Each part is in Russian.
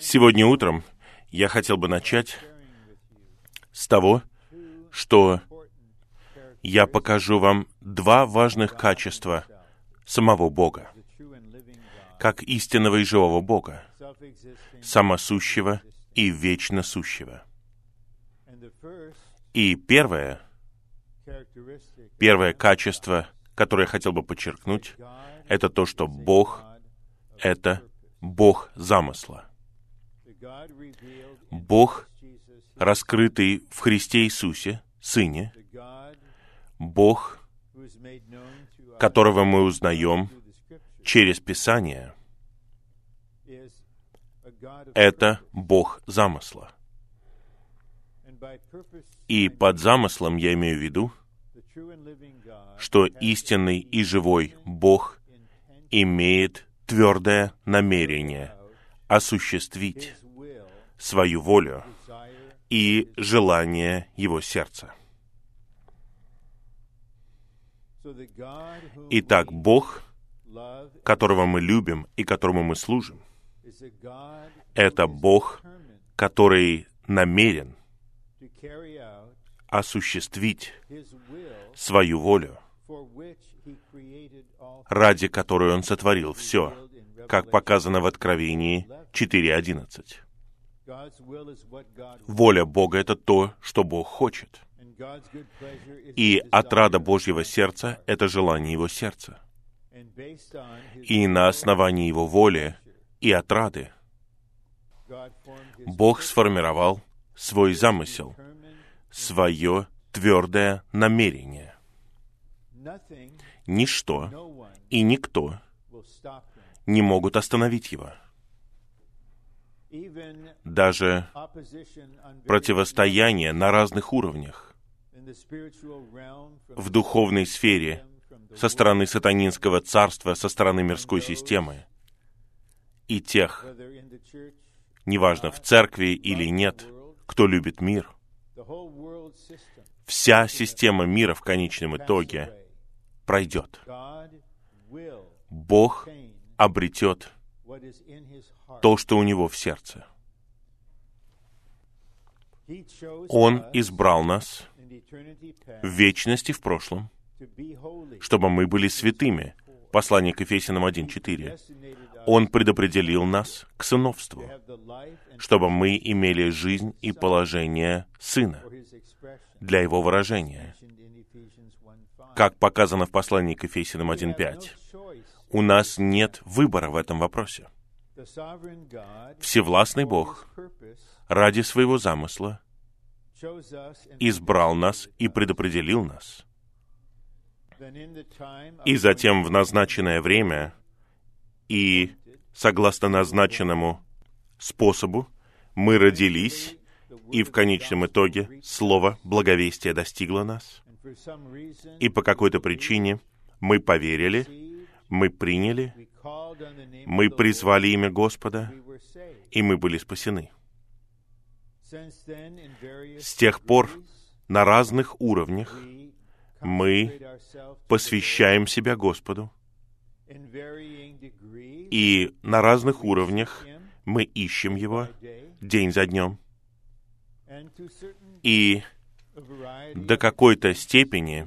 Сегодня утром я хотел бы начать с того, что я покажу вам два важных качества самого Бога, как истинного и живого Бога, самосущего и вечно сущего. И первое, первое качество, которое я хотел бы подчеркнуть, это то, что Бог — это Бог замысла. Бог, раскрытый в Христе Иисусе, Сыне, Бог, которого мы узнаем через Писание, это Бог замысла. И под замыслом я имею в виду, что истинный и живой Бог имеет твердое намерение осуществить свою волю и желание его сердца. Итак, Бог, которого мы любим и которому мы служим, это Бог, который намерен осуществить свою волю, ради которой Он сотворил все, как показано в Откровении 4.11. Воля Бога — это то, что Бог хочет. И отрада Божьего сердца — это желание Его сердца. И на основании Его воли и отрады Бог сформировал свой замысел, свое твердое намерение. Ничто и никто не могут остановить его. Даже противостояние на разных уровнях в духовной сфере со стороны сатанинского царства, со стороны мирской системы и тех, неважно, в церкви или нет, кто любит мир. Вся система мира в конечном итоге пройдет. Бог обретет то, что у него в сердце. Он избрал нас в вечности в прошлом, чтобы мы были святыми. Послание к Ефесянам 1.4. Он предопределил нас к сыновству, чтобы мы имели жизнь и положение сына для его выражения, как показано в послании к Ефесянам 1.5. У нас нет выбора в этом вопросе. Всевластный Бог ради своего замысла избрал нас и предопределил нас. И затем в назначенное время и согласно назначенному способу мы родились, и в конечном итоге слово благовестия достигло нас. И по какой-то причине мы поверили, мы приняли, мы призвали имя Господа, и мы были спасены. С тех пор на разных уровнях мы посвящаем себя Господу, и на разных уровнях мы ищем Его день за днем. И до какой-то степени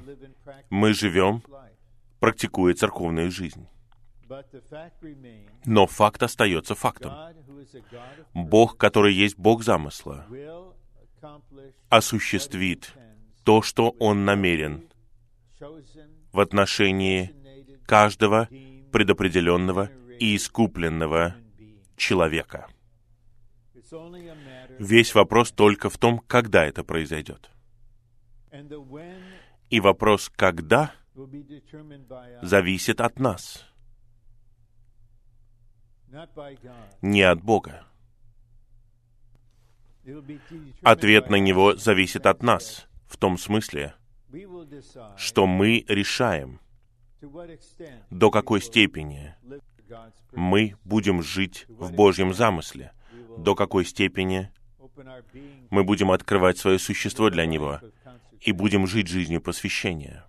мы живем, практикуя церковную жизнь. Но факт остается фактом. Бог, который есть Бог замысла, осуществит то, что Он намерен в отношении каждого предопределенного и искупленного человека. Весь вопрос только в том, когда это произойдет. И вопрос «когда» зависит от нас — не от Бога. Ответ на него зависит от нас, в том смысле, что мы решаем, до какой степени мы будем жить в Божьем замысле, до какой степени мы будем открывать свое существо для Него и будем жить жизнью посвящения.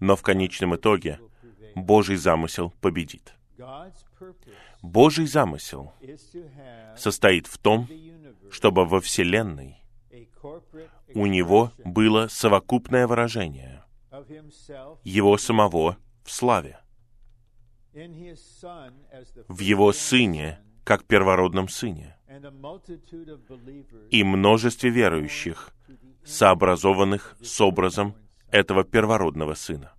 Но в конечном итоге Божий замысел победит. Божий замысел состоит в том, чтобы во Вселенной у Него было совокупное выражение Его самого в славе, в Его Сыне, как первородном Сыне, и множестве верующих, сообразованных с образом этого первородного Сына.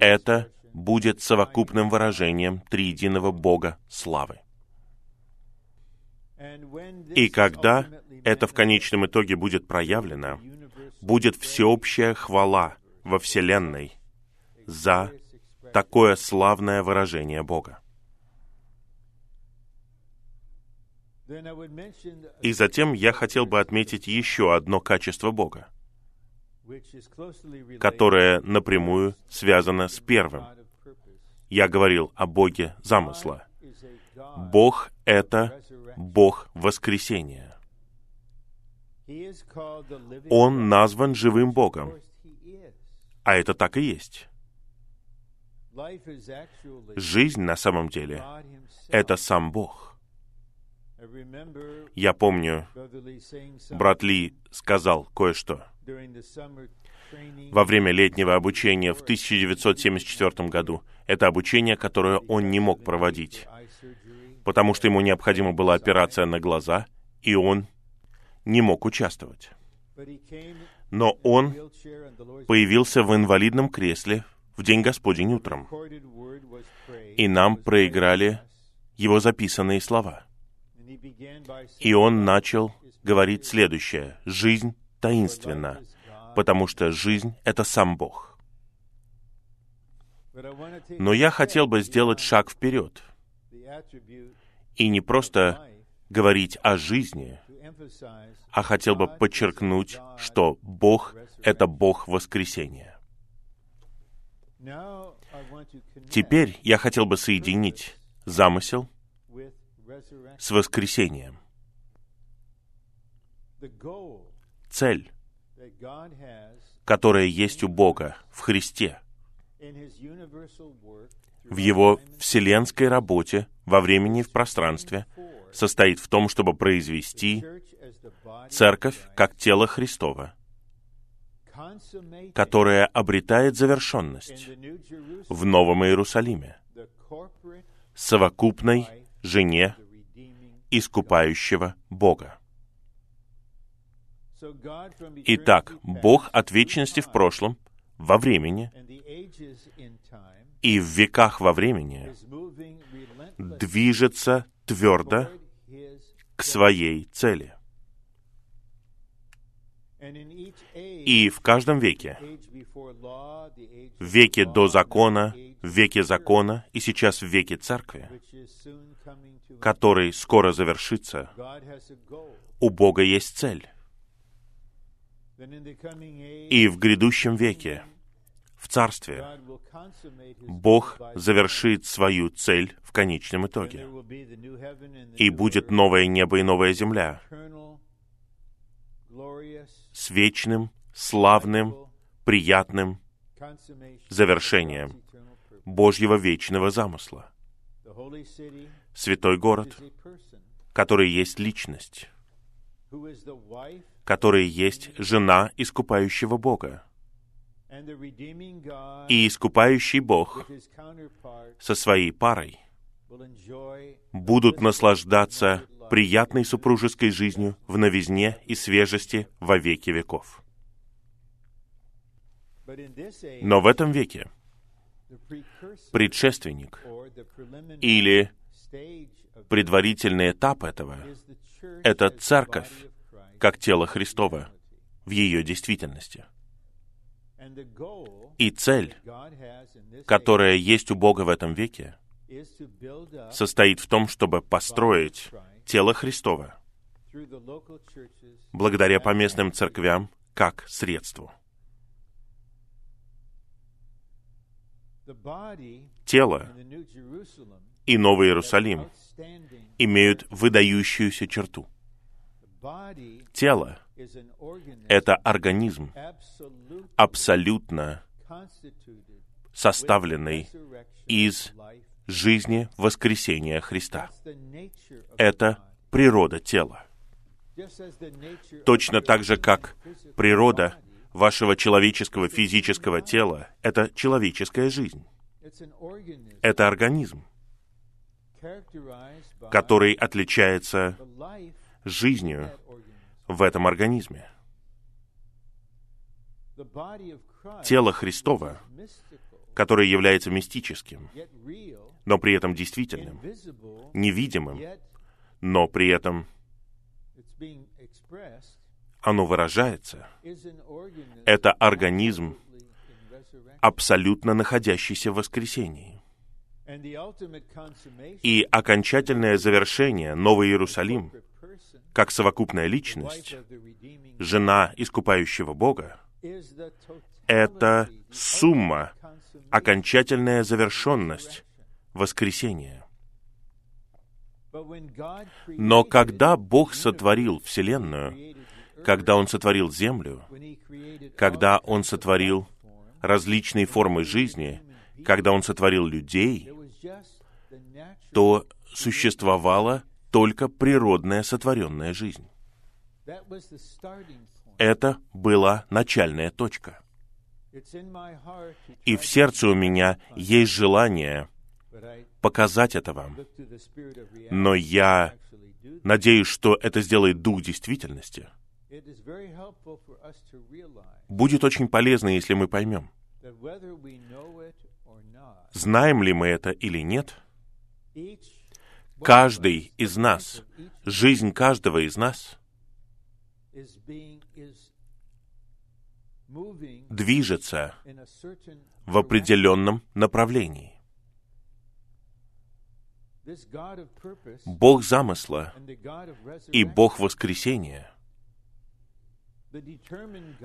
Это будет совокупным выражением триединого Бога славы. И когда это в конечном итоге будет проявлено, будет всеобщая хвала во Вселенной за такое славное выражение Бога. И затем я хотел бы отметить еще одно качество Бога, которое напрямую связано с первым. Я говорил о Боге замысла. Бог — это Бог воскресения. Он назван живым Богом. А это так и есть. Жизнь на самом деле — это сам Бог. Я помню, брат Ли сказал кое-что. Во время летнего обучения в 1974 году, это обучение, которое он не мог проводить, потому что ему необходима была операция на глаза, и он не мог участвовать. Но он появился в инвалидном кресле в день Господень утром, и нам проиграли его записанные слова. И он начал говорить следующее. «Жизнь таинственна, потому что жизнь — это сам Бог». Но я хотел бы сделать шаг вперед и не просто говорить о жизни, а хотел бы подчеркнуть, что Бог — это Бог воскресения. Теперь я хотел бы соединить замысел с воскресением. Цель, которая есть у Бога в Христе, в Его вселенской работе во времени и в пространстве, состоит в том, чтобы произвести церковь как тело Христова, которая обретает завершенность в Новом Иерусалиме, совокупной жене искупающего Бога. Итак, Бог от вечности в прошлом, во времени и в веках во времени движется твердо к своей цели. И в каждом веке, веке до закона, в веке закона и сейчас в веке церкви, который скоро завершится, у Бога есть цель. И в грядущем веке, в Царстве, Бог завершит свою цель в конечном итоге. И будет новое небо и новая земля с вечным, славным, приятным завершением Божьего вечного замысла. Святой город, который есть личность, который есть жена искупающего Бога. И искупающий Бог со своей парой будут наслаждаться приятной супружеской жизнью в новизне и свежести во веки веков. Но в этом веке предшественник или предварительный этап этого — это церковь, как тело Христова в ее действительности. И цель, которая есть у Бога в этом веке, состоит в том, чтобы построить тело Христова благодаря поместным церквям как средству. Тело и Новый Иерусалим имеют выдающуюся черту. Тело — это организм, абсолютно составленный из жизни воскресения Христа. Это природа тела. Точно так же, как природа вашего человеческого физического тела — это человеческая жизнь. Это организм, который отличается жизнью в этом организме. Тело Христова, которое является мистическим, но при этом действительным, невидимым, но при этом оно выражается. Это организм, абсолютно находящийся в воскресении. И окончательное завершение Новый Иерусалим, как совокупная личность, жена искупающего Бога, это сумма, окончательная завершенность воскресения. Но когда Бог сотворил Вселенную, когда Он сотворил Землю, когда Он сотворил различные формы жизни, когда Он сотворил людей, то существовала только природная сотворенная жизнь. Это была начальная точка. И в сердце у меня есть желание показать это вам. Но я надеюсь, что это сделает Дух действительности. Будет очень полезно, если мы поймем, знаем ли мы это или нет, каждый из нас, жизнь каждого из нас движется в определенном направлении. Бог замысла и Бог воскресения,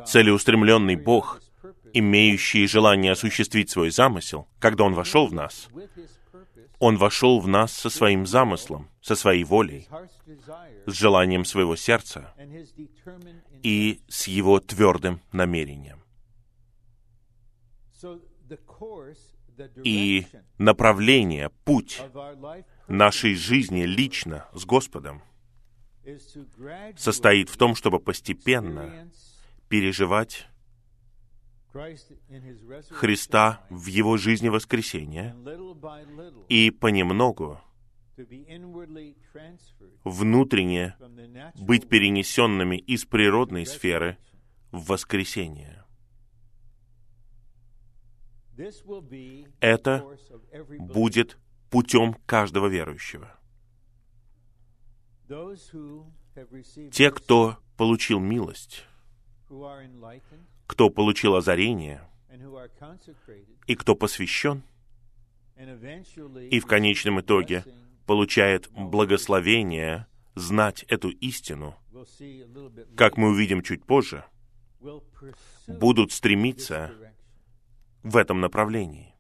целеустремленный Бог, имеющий желание осуществить свой замысел, когда Он вошел в нас, Он вошел в нас со своим замыслом, со своей волей, с желанием своего сердца и с Его твердым намерением. И направление, путь нашей жизни лично с Господом состоит в том, чтобы постепенно переживать Христа в Его жизни воскресения и понемногу внутренне быть перенесенными из природной сферы в воскресение. Это будет путем каждого верующего. Те, кто получил милость, кто получил озарение, и кто посвящен, и в конечном итоге получает благословение знать эту истину, как мы увидим чуть позже, будут стремиться в этом направлении.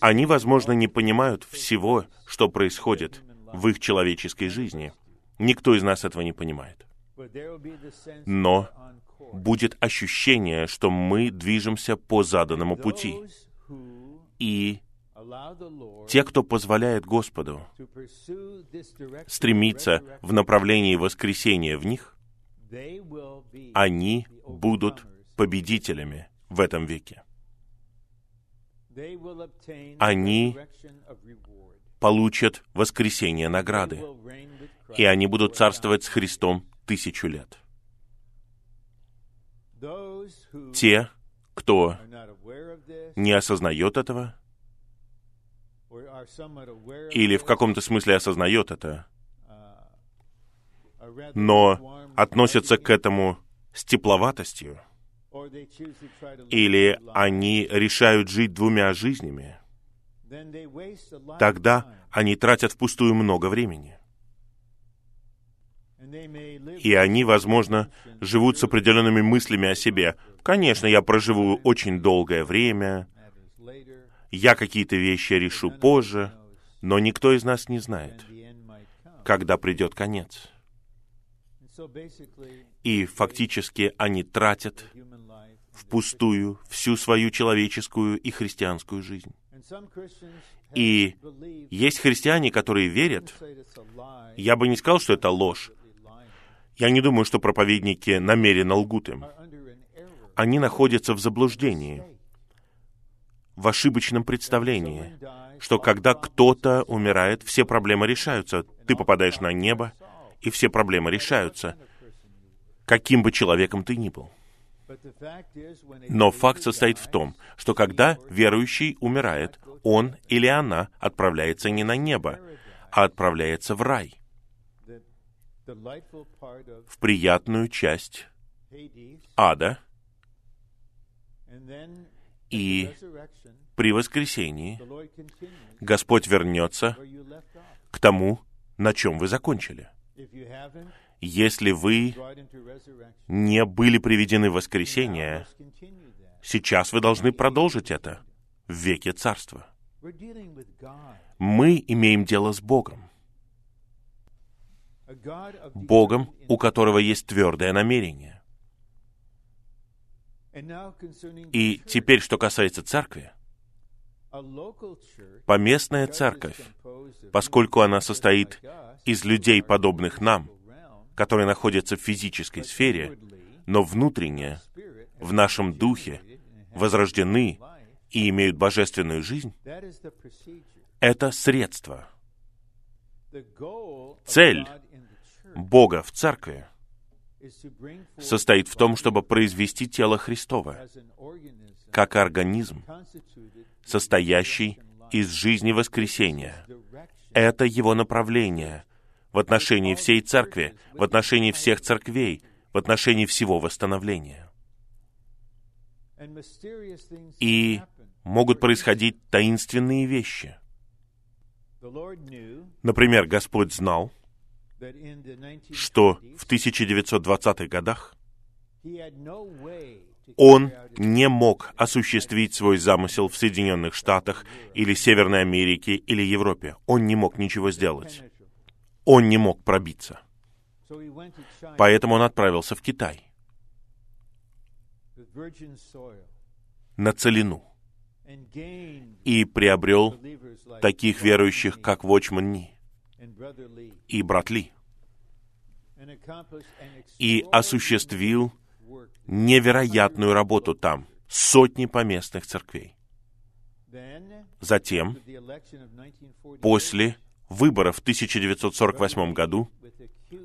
Они, возможно, не понимают всего, что происходит в их человеческой жизни. Никто из нас этого не понимает. Но будет ощущение, что мы движемся по заданному пути. И те, кто позволяет Господу стремиться в направлении воскресения в них, они будут победителями в этом веке. Они получат воскресение награды, и они будут царствовать с Христом тысячу лет. Те, кто не осознает этого, или в каком-то смысле осознает это, но относятся к этому с тепловатостью, или они решают жить двумя жизнями, тогда они тратят впустую много времени. И они, возможно, живут с определенными мыслями о себе. Конечно, я проживу очень долгое время, я какие-то вещи решу позже, но никто из нас не знает, когда придет конец. И фактически они тратят впустую всю свою человеческую и христианскую жизнь. И есть христиане, которые верят, я бы не сказал, что это ложь. Я не думаю, что проповедники намеренно лгут им. Они находятся в заблуждении, в ошибочном представлении, что когда кто-то умирает, все проблемы решаются. Ты попадаешь на небо, и все проблемы решаются, каким бы человеком ты ни был. Но факт состоит в том, что когда верующий умирает, он или она отправляется не на небо, а отправляется в рай, в приятную часть ада, и при воскресении Господь вернется к тому, на чем вы закончили. Если вы не были приведены в воскресение, сейчас вы должны продолжить это в веке Царства. Мы имеем дело с Богом. Богом, у которого есть твердое намерение. И теперь, что касается церкви, поместная церковь, поскольку она состоит из людей, подобных нам, которые находятся в физической сфере, но внутренне, в нашем духе, возрождены и имеют божественную жизнь, это средство. Цель Бога в церкви состоит в том, чтобы произвести тело Христова как организм, состоящий из жизни воскресения. Это его направление в отношении всей церкви, в отношении всех церквей, в отношении всего восстановления. И могут происходить таинственные вещи. Например, Господь знал, что в 1920-х годах он не мог осуществить свой замысел в Соединенных Штатах или Северной Америке или Европе. Он не мог ничего сделать. Он не мог пробиться. Поэтому он отправился в Китай. На целину. И приобрел таких верующих, как Вочман Ни и брат Ли, и осуществил невероятную работу там, сотни поместных церквей. Затем, после выборов в 1948 году,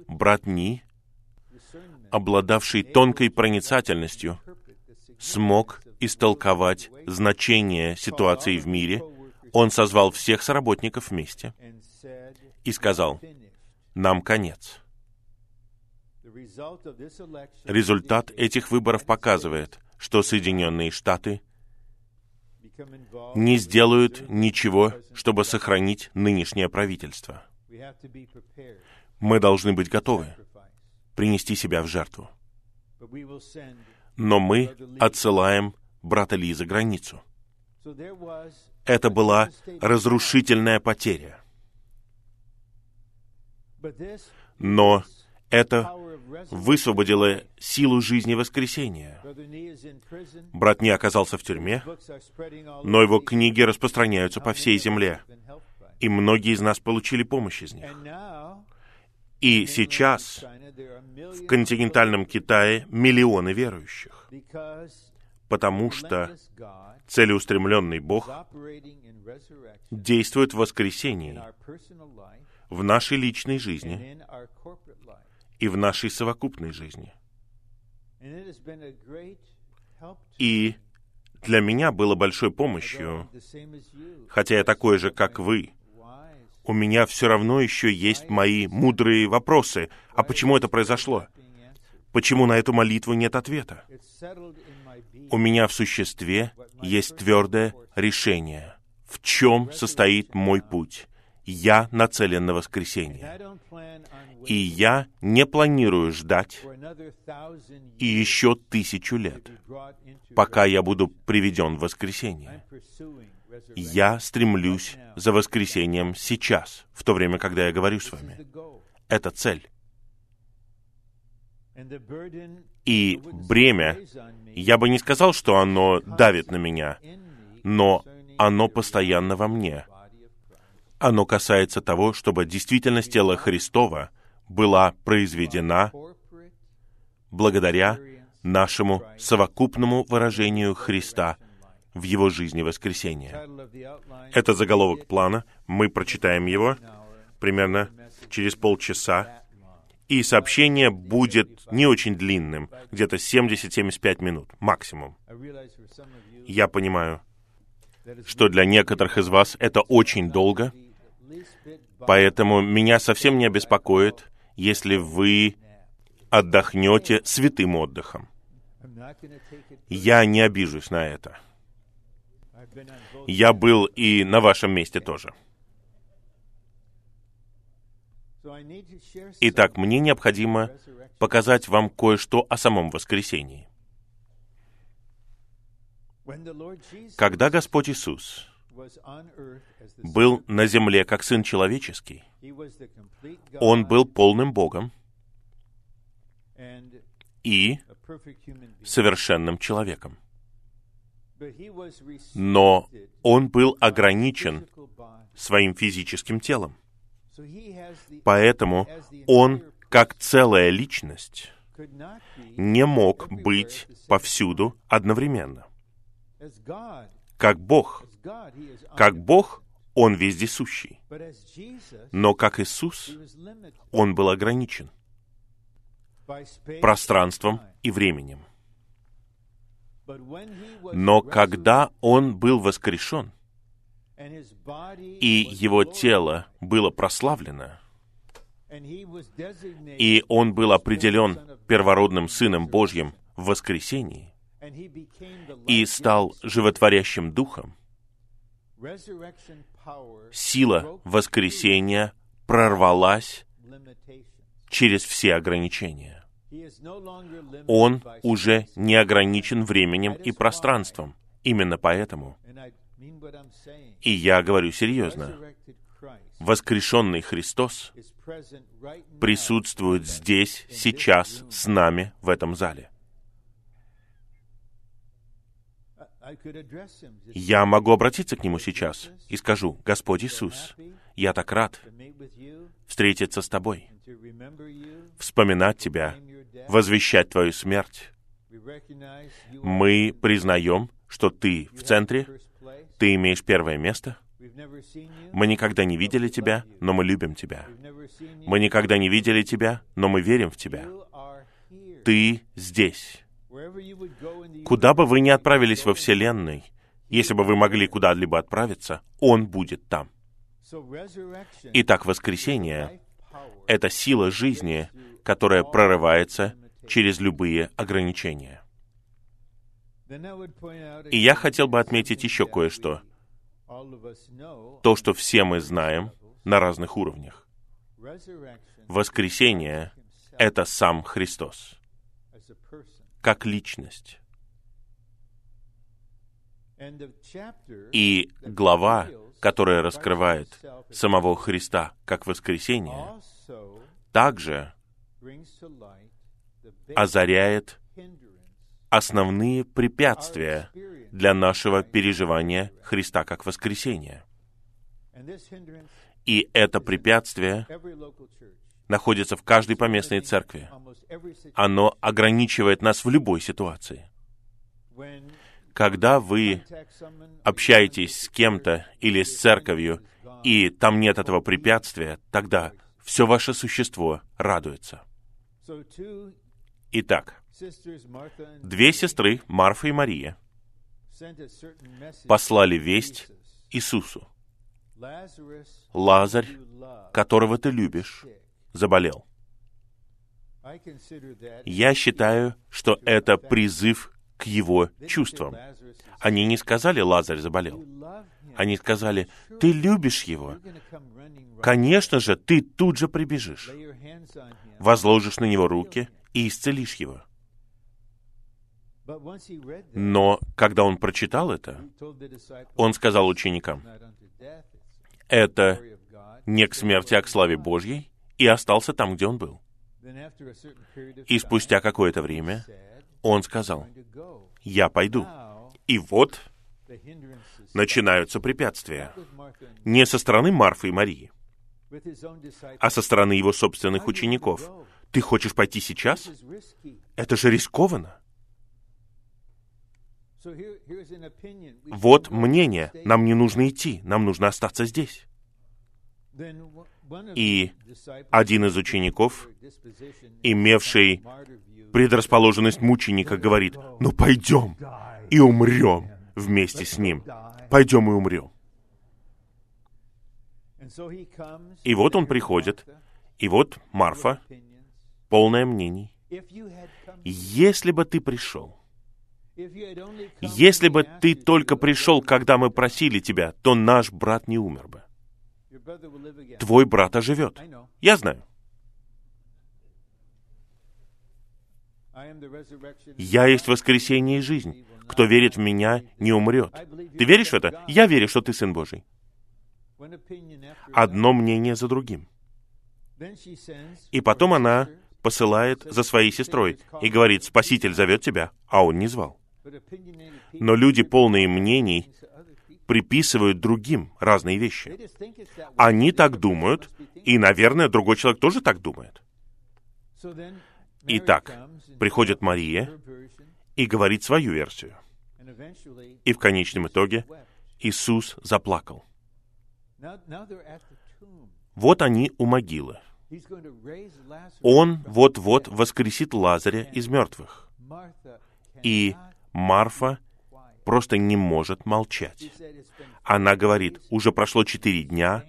брат Ни, обладавший тонкой проницательностью, смог истолковать значение ситуации в мире, он созвал всех соработников вместе и сказал, нам конец. Результат этих выборов показывает, что Соединенные Штаты не сделают ничего, чтобы сохранить нынешнее правительство. Мы должны быть готовы принести себя в жертву. Но мы отсылаем брата Ли за границу. Это была разрушительная потеря. Но это высвободило силу жизни воскресения. Брат не оказался в тюрьме, но его книги распространяются по всей земле, и многие из нас получили помощь из них. И сейчас в континентальном Китае миллионы верующих, потому что целеустремленный Бог действует в воскресении в нашей личной жизни и в нашей совокупной жизни. И для меня было большой помощью, хотя я такой же, как вы, у меня все равно еще есть мои мудрые вопросы. А почему это произошло? Почему на эту молитву нет ответа? У меня в существе есть твердое решение. В чем состоит мой путь? Я нацелен на воскресенье. И я не планирую ждать и еще тысячу лет, пока я буду приведен в воскресенье. Я стремлюсь за воскресением сейчас, в то время, когда я говорю с вами. Это цель. И бремя, я бы не сказал, что оно давит на меня, но оно постоянно во мне. Оно касается того, чтобы действительность тела Христова была произведена благодаря нашему совокупному выражению Христа в Его жизни воскресения. Это заголовок плана. Мы прочитаем его примерно через полчаса. И сообщение будет не очень длинным, где-то 70-75 минут максимум. Я понимаю, что для некоторых из вас это очень долго, поэтому меня совсем не обеспокоит, если вы отдохнете святым отдыхом. Я не обижусь на это. Я был и на вашем месте тоже. Итак, мне необходимо показать вам кое-что о самом воскресении. Когда Господь Иисус был на земле как Сын Человеческий, Он был полным Богом и совершенным человеком. Но Он был ограничен своим физическим телом. Поэтому Он, как целая личность, не мог быть повсюду одновременно. Как Бог. Как Бог, Он вездесущий. Но как Иисус, Он был ограничен пространством и временем. Но когда Он был воскрешен, и Его тело было прославлено, и Он был определен первородным Сыном Божьим в воскресении, и стал животворящим духом, сила воскресения прорвалась через все ограничения. Он уже не ограничен временем и пространством. Именно поэтому, и я говорю серьезно, воскрешенный Христос присутствует здесь, сейчас, с нами, в этом зале. Я могу обратиться к Нему сейчас и скажу, «Господь Иисус, я так рад встретиться с Тобой, вспоминать Тебя, возвещать Твою смерть. Мы признаем, что Ты в центре, Ты имеешь первое место. Мы никогда не видели Тебя, но мы любим Тебя. Мы никогда не видели Тебя, но мы верим в Тебя. Ты здесь. Куда бы вы ни отправились во Вселенной, если бы вы могли куда-либо отправиться, Он будет там. Итак, воскресение — это сила жизни, которая прорывается через любые ограничения. И я хотел бы отметить еще кое-что. То, что все мы знаем на разных уровнях. Воскресение — это сам Христос как личность. И глава, которая раскрывает самого Христа как воскресение, также озаряет основные препятствия для нашего переживания Христа как воскресения. И это препятствие находится в каждой поместной церкви. Оно ограничивает нас в любой ситуации. Когда вы общаетесь с кем-то или с церковью, и там нет этого препятствия, тогда все ваше существо радуется. Итак, две сестры, Марфа и Мария, послали весть Иисусу. Лазарь, которого ты любишь, заболел. Я считаю, что это призыв к его чувствам. Они не сказали, Лазарь заболел. Они сказали, ты любишь его. Конечно же, ты тут же прибежишь, возложишь на него руки и исцелишь его. Но когда он прочитал это, он сказал ученикам, это не к смерти, а к славе Божьей, и остался там, где он был. И спустя какое-то время он сказал, «Я пойду». И вот начинаются препятствия. Не со стороны Марфы и Марии, а со стороны его собственных учеников. Ты хочешь пойти сейчас? Это же рискованно. Вот мнение. Нам не нужно идти, нам нужно остаться здесь. И один из учеников, имевший предрасположенность мученика, говорит, ну пойдем и умрем вместе с ним. Пойдем и умрем. И вот он приходит, и вот Марфа, полное мнений. Если бы ты пришел, если бы ты только пришел, когда мы просили тебя, то наш брат не умер бы. Твой брат оживет. Я знаю. Я есть воскресение и жизнь. Кто верит в меня, не умрет. Ты веришь в это? Я верю, что ты Сын Божий. Одно мнение за другим. И потом она посылает за своей сестрой и говорит, «Спаситель зовет тебя», а он не звал. Но люди, полные мнений, приписывают другим разные вещи. Они так думают, и, наверное, другой человек тоже так думает. Итак, приходит Мария и говорит свою версию. И в конечном итоге Иисус заплакал. Вот они у могилы. Он вот-вот воскресит Лазаря из мертвых. И Марфа просто не может молчать. Она говорит, уже прошло четыре дня,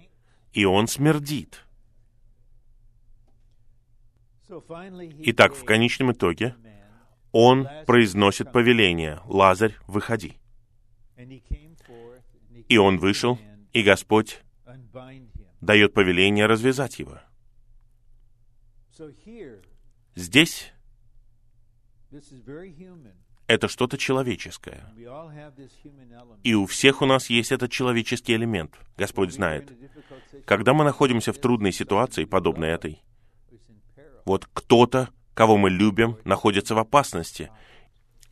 и он смердит. Итак, в конечном итоге, он произносит повеление, «Лазарь, выходи». И он вышел, и Господь дает повеление развязать его. Здесь это что-то человеческое. И у всех у нас есть этот человеческий элемент. Господь знает. Когда мы находимся в трудной ситуации, подобной этой, вот кто-то, кого мы любим, находится в опасности,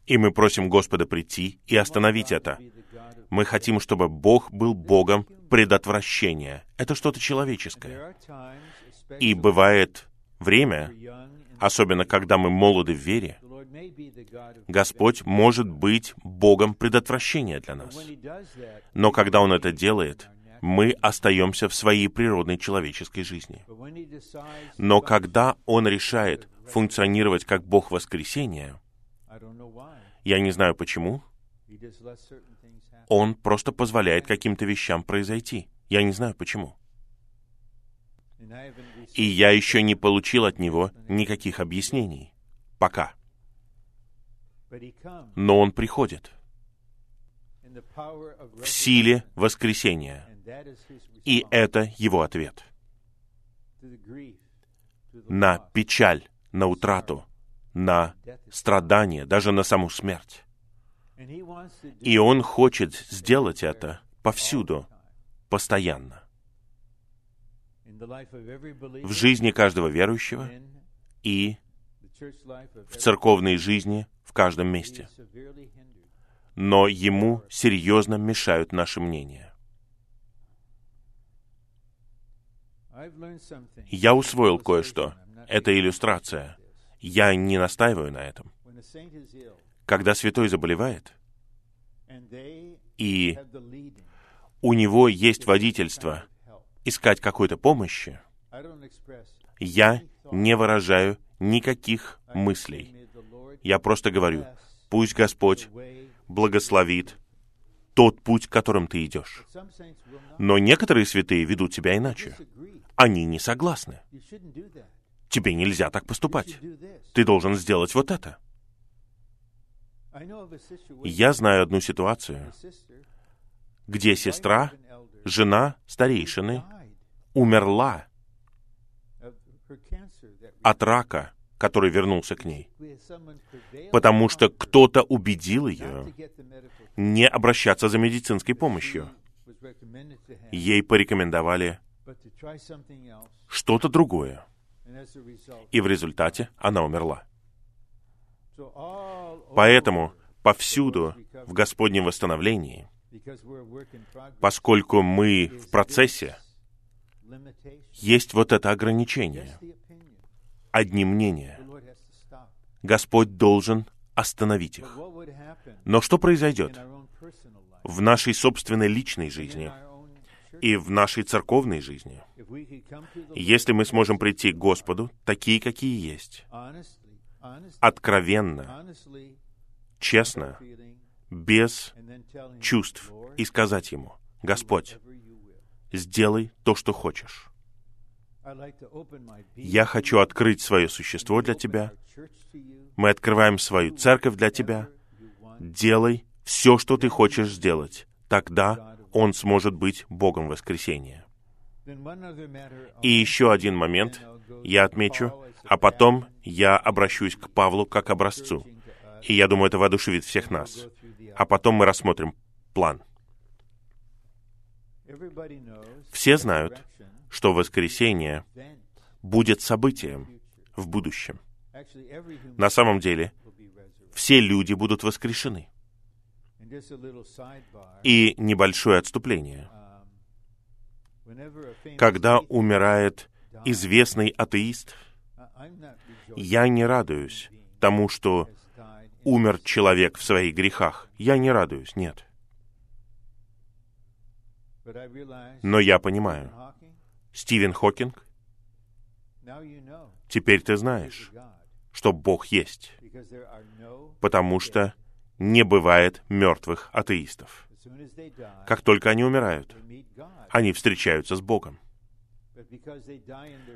и мы просим Господа прийти и остановить это. Мы хотим, чтобы Бог был Богом предотвращения. Это что-то человеческое. И бывает время, особенно когда мы молоды в вере, Господь может быть Богом предотвращения для нас. Но когда Он это делает, мы остаемся в своей природной человеческой жизни. Но когда Он решает функционировать как Бог воскресения, я не знаю почему, Он просто позволяет каким-то вещам произойти. Я не знаю почему. И я еще не получил от Него никаких объяснений. Пока но Он приходит в силе воскресения. И это Его ответ на печаль, на утрату, на страдание, даже на саму смерть. И Он хочет сделать это повсюду, постоянно. В жизни каждого верующего и в церковной жизни каждом месте. Но ему серьезно мешают наши мнения. Я усвоил кое-что. Это иллюстрация. Я не настаиваю на этом. Когда святой заболевает, и у него есть водительство искать какой-то помощи, я не выражаю никаких мыслей. Я просто говорю, пусть Господь благословит тот путь, которым ты идешь. Но некоторые святые ведут себя иначе. Они не согласны. Тебе нельзя так поступать. Ты должен сделать вот это. Я знаю одну ситуацию, где сестра, жена старейшины, умерла от рака, который вернулся к ней, потому что кто-то убедил ее не обращаться за медицинской помощью. Ей порекомендовали что-то другое. И в результате она умерла. Поэтому повсюду в Господнем восстановлении, поскольку мы в процессе, есть вот это ограничение. Одни мнения. Господь должен остановить их. Но что произойдет в нашей собственной личной жизни и в нашей церковной жизни, если мы сможем прийти к Господу такие, какие есть, откровенно, честно, без чувств, и сказать Ему, «Господь, сделай то, что хочешь. Я хочу открыть свое существо для Тебя. Мы открываем свою церковь для Тебя. Делай все, что Ты хочешь сделать. Тогда Он сможет быть Богом воскресения. И еще один момент я отмечу, а потом я обращусь к Павлу как образцу. И я думаю, это воодушевит всех нас. А потом мы рассмотрим план. Все знают, что воскресение будет событием в будущем. На самом деле, все люди будут воскрешены. И небольшое отступление. Когда умирает известный атеист, я не радуюсь тому, что умер человек в своих грехах. Я не радуюсь, нет. Но я понимаю, Стивен Хокинг, теперь ты знаешь, что Бог есть, потому что не бывает мертвых атеистов. Как только они умирают, они встречаются с Богом.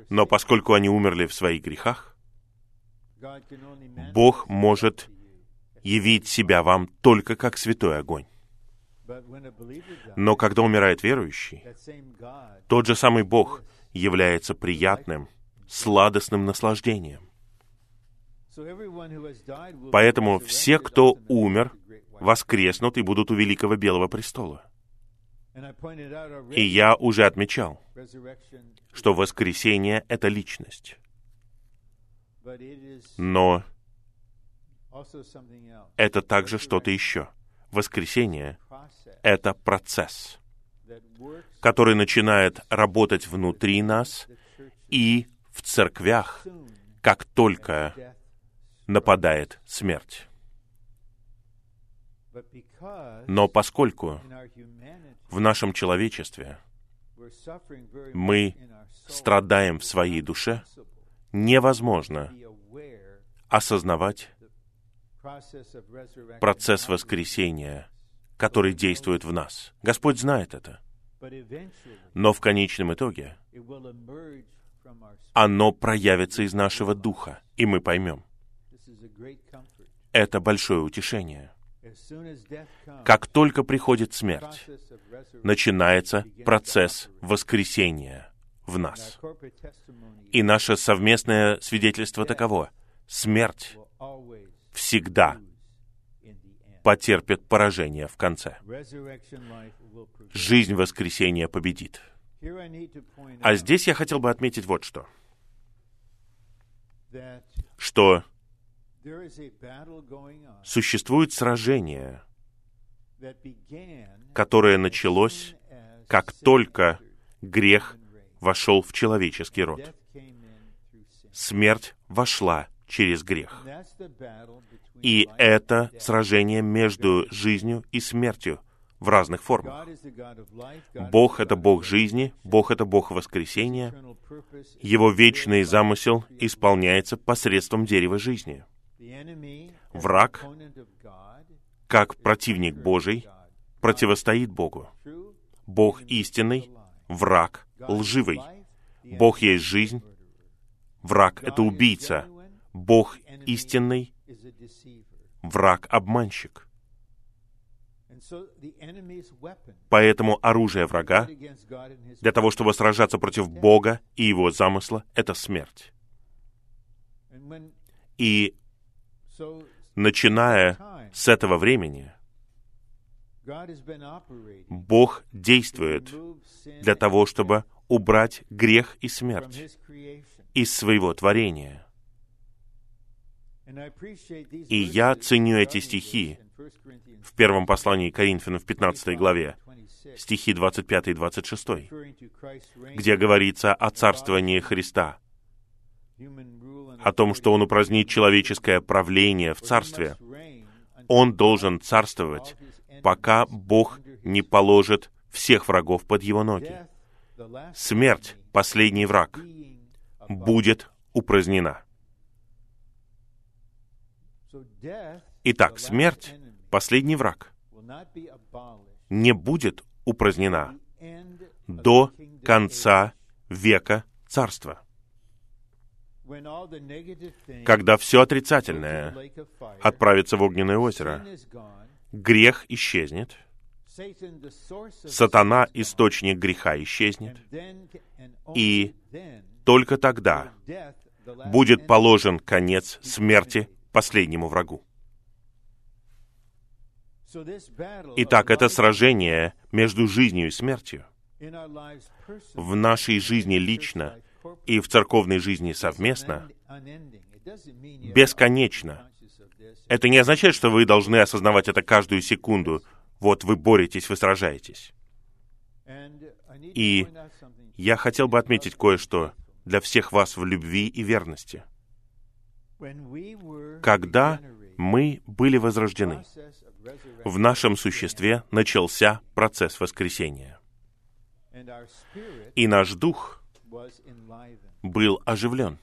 Но поскольку они умерли в своих грехах, Бог может явить себя вам только как святой огонь. Но когда умирает верующий, тот же самый Бог является приятным, сладостным наслаждением. Поэтому все, кто умер, воскреснут и будут у великого белого престола. И я уже отмечал, что воскресение — это личность. Но это также что-то еще. Воскресение — это процесс, который начинает работать внутри нас и в церквях, как только нападает смерть. Но поскольку в нашем человечестве мы страдаем в своей душе, невозможно осознавать процесс воскресения, который действует в нас. Господь знает это. Но в конечном итоге оно проявится из нашего духа, и мы поймем. Это большое утешение. Как только приходит смерть, начинается процесс воскресения в нас. И наше совместное свидетельство таково. Смерть всегда потерпит поражение в конце. Жизнь воскресения победит. А здесь я хотел бы отметить вот что. Что существует сражение, которое началось, как только грех вошел в человеческий род. Смерть вошла через грех. И это сражение между жизнью и смертью в разных формах. Бог — это Бог жизни, Бог — это Бог воскресения. Его вечный замысел исполняется посредством дерева жизни. Враг, как противник Божий, противостоит Богу. Бог истинный, враг лживый. Бог есть жизнь, враг — это убийца. Бог истинный, враг — обманщик. Поэтому оружие врага для того, чтобы сражаться против Бога и Его замысла, это смерть. И начиная с этого времени, Бог действует для того, чтобы убрать грех и смерть из своего творения. И я ценю эти стихи в первом послании Коринфянам в 15 главе, стихи 25 и 26, где говорится о царствовании Христа, о том, что Он упразднит человеческое правление в царстве. Он должен царствовать, пока Бог не положит всех врагов под Его ноги. Смерть, последний враг, будет упразднена. Итак, смерть, последний враг, не будет упразднена до конца века царства. Когда все отрицательное отправится в огненное озеро, грех исчезнет, сатана, источник греха, исчезнет, и только тогда будет положен конец смерти последнему врагу. Итак, это сражение между жизнью и смертью в нашей жизни лично и в церковной жизни совместно бесконечно. Это не означает, что вы должны осознавать это каждую секунду. Вот вы боретесь, вы сражаетесь. И я хотел бы отметить кое-что для всех вас в любви и верности. Когда мы были возрождены, в нашем существе начался процесс воскресения. И наш дух был оживлен.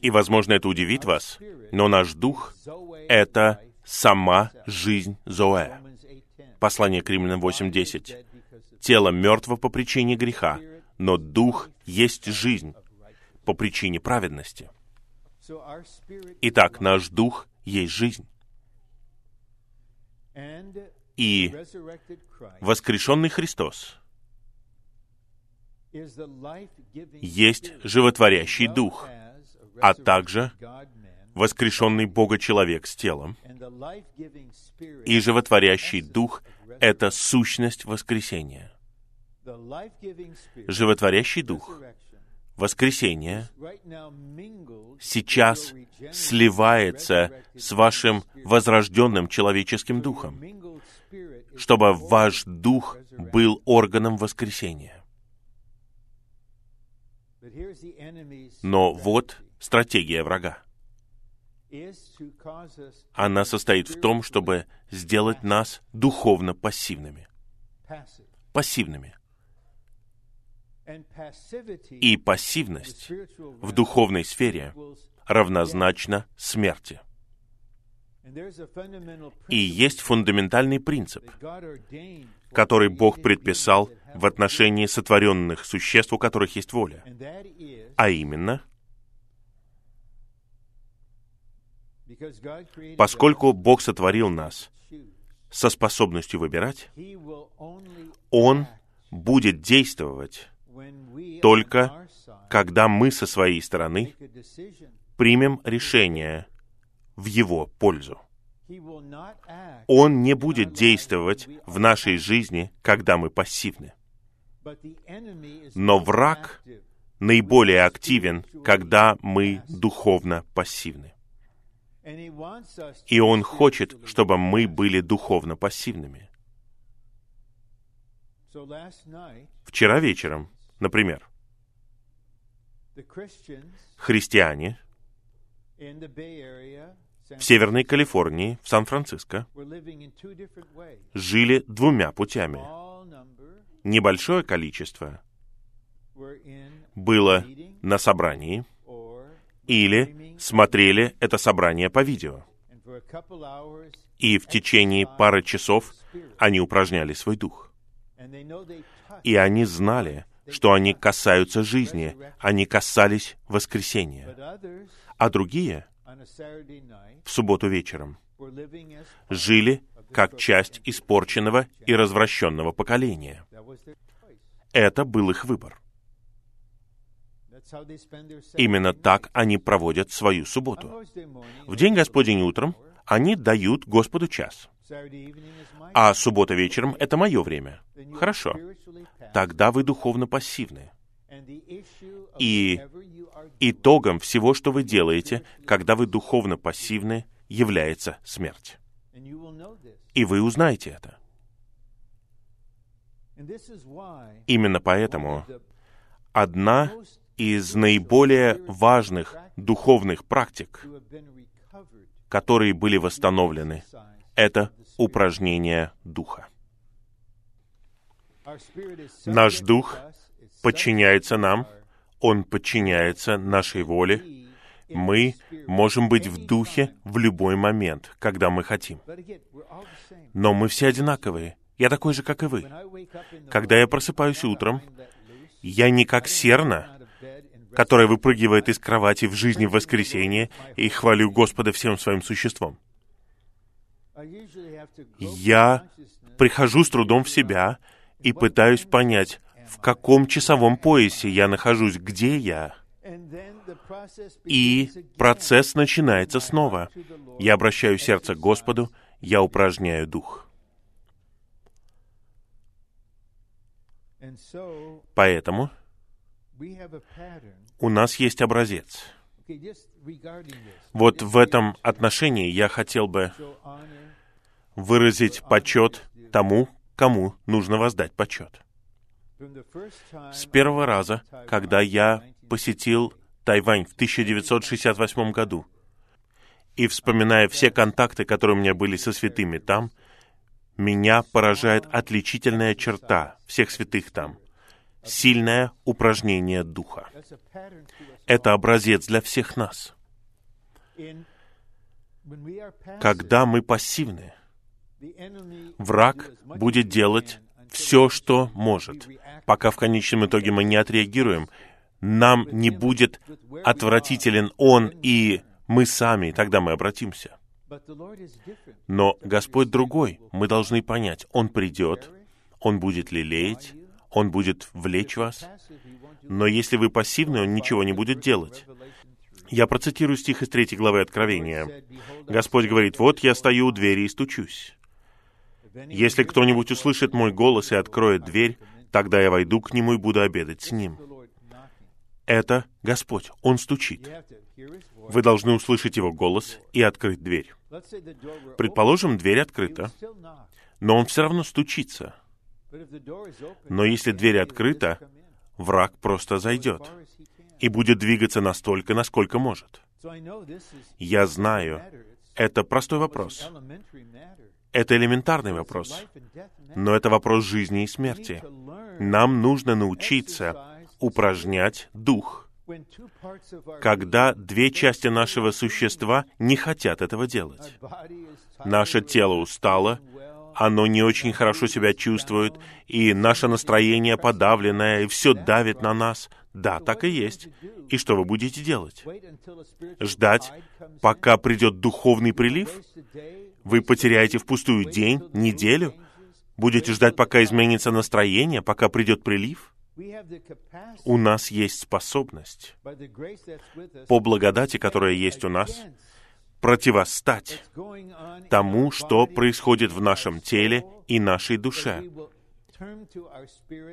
И, возможно, это удивит вас, но наш дух — это сама жизнь Зоэ. Послание к Римлянам 8.10. Тело мертво по причине греха, но дух есть жизнь по причине праведности. Итак, наш дух есть жизнь. И воскрешенный Христос есть животворящий дух, а также воскрешенный Бога-человек с телом. И животворящий дух — это сущность воскресения. Животворящий дух воскресение сейчас сливается с вашим возрожденным человеческим духом, чтобы ваш дух был органом воскресения. Но вот стратегия врага. Она состоит в том, чтобы сделать нас духовно пассивными. Пассивными. И пассивность в духовной сфере равнозначна смерти. И есть фундаментальный принцип, который Бог предписал в отношении сотворенных существ, у которых есть воля. А именно, поскольку Бог сотворил нас со способностью выбирать, Он будет действовать только когда мы со своей стороны примем решение в его пользу. Он не будет действовать в нашей жизни, когда мы пассивны. Но враг наиболее активен, когда мы духовно пассивны. И он хочет, чтобы мы были духовно пассивными. Вчера вечером Например, христиане в Северной Калифорнии, в Сан-Франциско, жили двумя путями. Небольшое количество было на собрании или смотрели это собрание по видео. И в течение пары часов они упражняли свой дух. И они знали, что они касаются жизни, они касались воскресения. А другие в субботу вечером жили как часть испорченного и развращенного поколения. Это был их выбор. Именно так они проводят свою субботу. В день Господень утром они дают Господу час. А суббота вечером — это мое время. Хорошо. Тогда вы духовно пассивны. И итогом всего, что вы делаете, когда вы духовно пассивны, является смерть. И вы узнаете это. Именно поэтому одна из наиболее важных духовных практик, которые были восстановлены, это упражнение духа. Наш дух подчиняется нам, он подчиняется нашей воле. Мы можем быть в духе в любой момент, когда мы хотим. Но мы все одинаковые. Я такой же, как и вы. Когда я просыпаюсь утром, я не как серна, которая выпрыгивает из кровати в жизни в воскресенье и хвалю Господа всем своим существом. Я прихожу с трудом в себя и пытаюсь понять, в каком часовом поясе я нахожусь, где я. И процесс начинается снова. Я обращаю сердце к Господу, я упражняю дух. Поэтому у нас есть образец. Вот в этом отношении я хотел бы выразить почет тому, кому нужно воздать почет. С первого раза, когда я посетил Тайвань в 1968 году, и вспоминая все контакты, которые у меня были со святыми там, меня поражает отличительная черта всех святых там — сильное упражнение духа. Это образец для всех нас. Когда мы пассивны, враг будет делать все, что может, пока в конечном итоге мы не отреагируем. Нам не будет отвратителен он и мы сами, тогда мы обратимся. Но Господь другой, мы должны понять, Он придет, Он будет лелеять, Он будет влечь вас, но если вы пассивны, Он ничего не будет делать. Я процитирую стих из третьей главы Откровения. Господь говорит, «Вот я стою у двери и стучусь. Если кто-нибудь услышит мой голос и откроет дверь, тогда я войду к нему и буду обедать с ним». Это Господь, Он стучит. Вы должны услышать Его голос и открыть дверь. Предположим, дверь открыта, но Он все равно стучится. Но если дверь открыта, враг просто зайдет и будет двигаться настолько, насколько может. Я знаю, это простой вопрос. Это элементарный вопрос. Но это вопрос жизни и смерти. Нам нужно научиться упражнять дух, когда две части нашего существа не хотят этого делать. Наше тело устало, оно не очень хорошо себя чувствует, и наше настроение подавленное, и все давит на нас. Да, так и есть. И что вы будете делать? Ждать, пока придет духовный прилив? Вы потеряете впустую день, неделю? Будете ждать, пока изменится настроение, пока придет прилив? У нас есть способность по благодати, которая есть у нас, противостать тому, что происходит в нашем теле и нашей душе,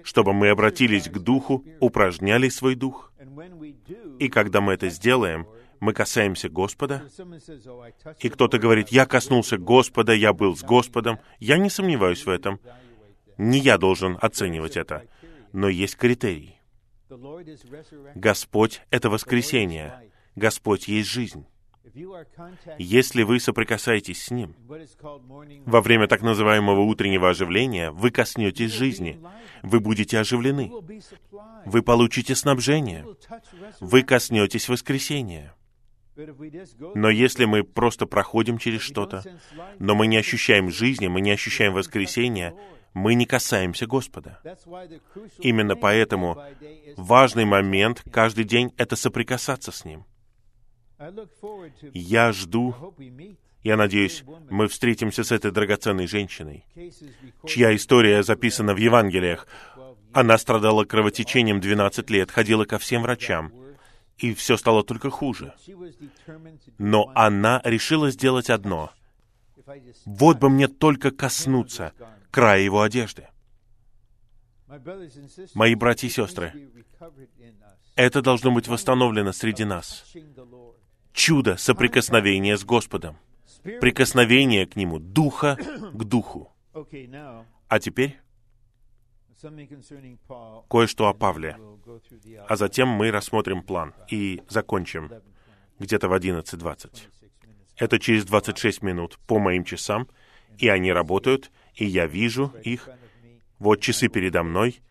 чтобы мы обратились к Духу, упражняли свой Дух. И когда мы это сделаем, мы касаемся Господа, и кто-то говорит, я коснулся Господа, я был с Господом. Я не сомневаюсь в этом. Не я должен оценивать это но есть критерий. Господь — это воскресение. Господь есть жизнь. Если вы соприкасаетесь с Ним во время так называемого утреннего оживления, вы коснетесь жизни, вы будете оживлены, вы получите снабжение, вы коснетесь воскресения. Но если мы просто проходим через что-то, но мы не ощущаем жизни, мы не ощущаем воскресения, мы не касаемся Господа. Именно поэтому важный момент каждый день — это соприкасаться с Ним. Я жду, я надеюсь, мы встретимся с этой драгоценной женщиной, чья история записана в Евангелиях. Она страдала кровотечением 12 лет, ходила ко всем врачам, и все стало только хуже. Но она решила сделать одно. Вот бы мне только коснуться края его одежды. Мои братья и сестры, это должно быть восстановлено среди нас. Чудо соприкосновения с Господом. Прикосновение к Нему, духа к духу. А теперь кое-что о Павле. А затем мы рассмотрим план и закончим где-то в 11.20. Это через 26 минут по моим часам, и они работают, и я вижу их. Вот часы передо мной.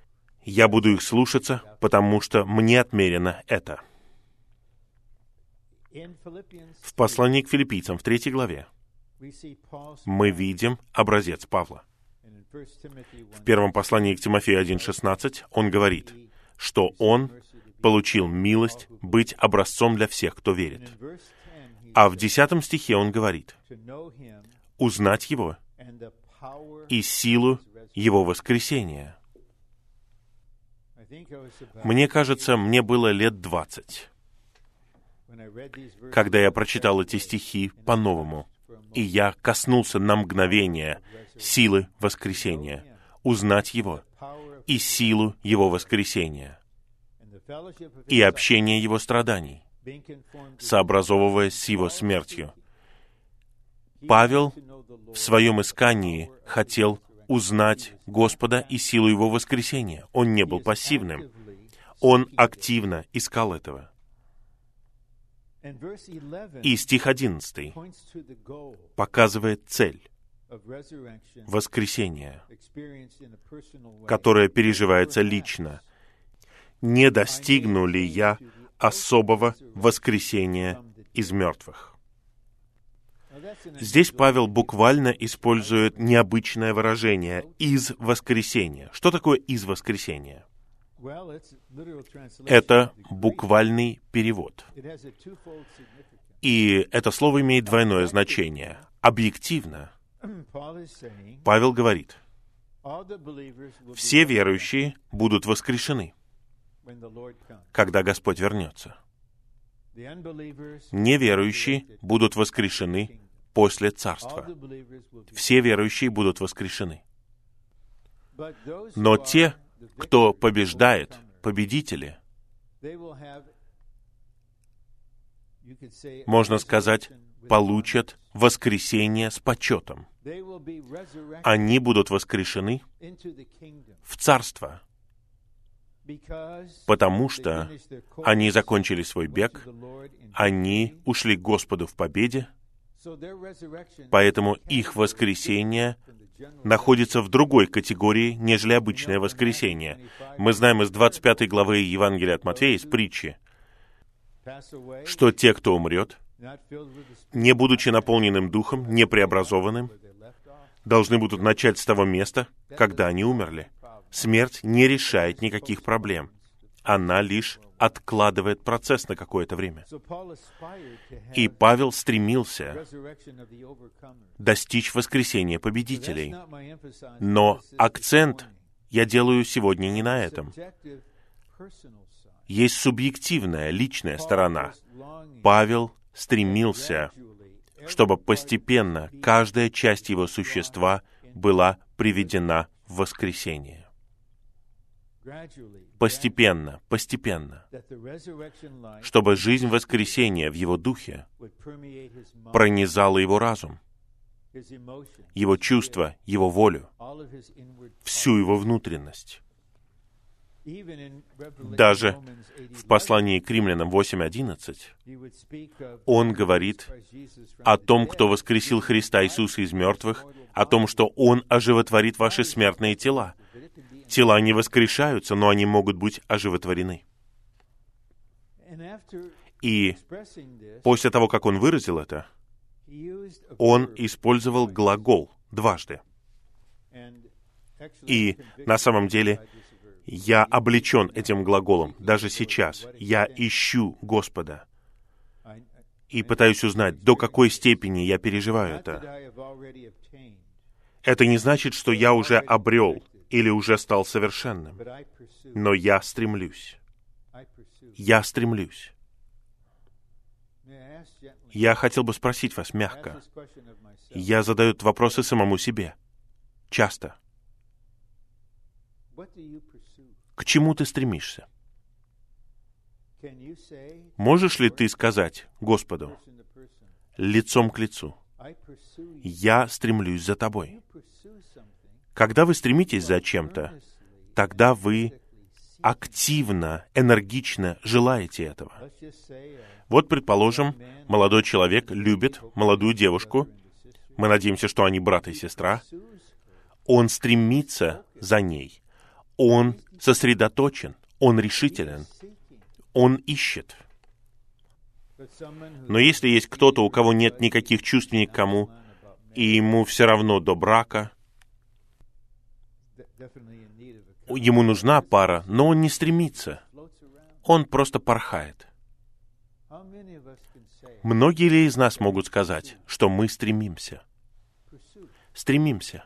Я буду их слушаться, потому что мне отмерено это. В послании к филиппийцам в третьей главе мы видим образец Павла. В первом послании к Тимофею 1.16 он говорит, что он получил милость быть образцом для всех, кто верит. А в десятом стихе он говорит, узнать Его и силу Его воскресения. Мне кажется, мне было лет двадцать, когда я прочитал эти стихи по-новому, и я коснулся на мгновение силы воскресения, узнать Его и силу Его воскресения, и общение Его страданий, сообразовываясь с Его смертью. Павел в своем искании хотел узнать Господа и силу Его воскресения. Он не был пассивным. Он активно искал этого. И стих 11 показывает цель воскресения, которое переживается лично. Не достигну ли я особого воскресения из мертвых? Здесь Павел буквально использует необычное выражение «из воскресения». Что такое «из воскресения»? Это буквальный перевод. И это слово имеет двойное значение. Объективно, Павел говорит, все верующие будут воскрешены, когда Господь вернется. Неверующие будут воскрешены после Царства. Все верующие будут воскрешены. Но те, кто побеждает, победители, можно сказать, получат воскресение с почетом. Они будут воскрешены в Царство, потому что они закончили свой бег, они ушли к Господу в победе, поэтому их воскресение находится в другой категории, нежели обычное воскресение. Мы знаем из 25 главы Евангелия от Матфея, из притчи, что те, кто умрет, не будучи наполненным духом, не преобразованным, должны будут начать с того места, когда они умерли. Смерть не решает никаких проблем. Она лишь откладывает процесс на какое-то время. И Павел стремился достичь воскресения победителей. Но акцент я делаю сегодня не на этом. Есть субъективная, личная сторона. Павел стремился, чтобы постепенно каждая часть его существа была приведена в воскресение постепенно, постепенно, чтобы жизнь воскресения в его духе пронизала его разум, его чувства, его волю, всю его внутренность. Даже в послании к римлянам 8.11 он говорит о том, кто воскресил Христа Иисуса из мертвых, о том, что Он оживотворит ваши смертные тела, Тела не воскрешаются, но они могут быть оживотворены. И после того, как он выразил это, он использовал глагол дважды. И на самом деле я облечен этим глаголом даже сейчас. Я ищу Господа и пытаюсь узнать, до какой степени я переживаю это. Это не значит, что я уже обрел или уже стал совершенным. Но я стремлюсь. Я стремлюсь. Я хотел бы спросить вас мягко. Я задаю вопросы самому себе. Часто. К чему ты стремишься? Можешь ли ты сказать Господу лицом к лицу, «Я стремлюсь за тобой». Когда вы стремитесь за чем-то, тогда вы активно, энергично желаете этого. Вот, предположим, молодой человек любит молодую девушку. Мы надеемся, что они брат и сестра. Он стремится за ней. Он сосредоточен. Он решителен. Он ищет. Но если есть кто-то, у кого нет никаких чувств ни к кому, и ему все равно до брака, ему нужна пара, но он не стремится. Он просто порхает. Многие ли из нас могут сказать, что мы стремимся? Стремимся.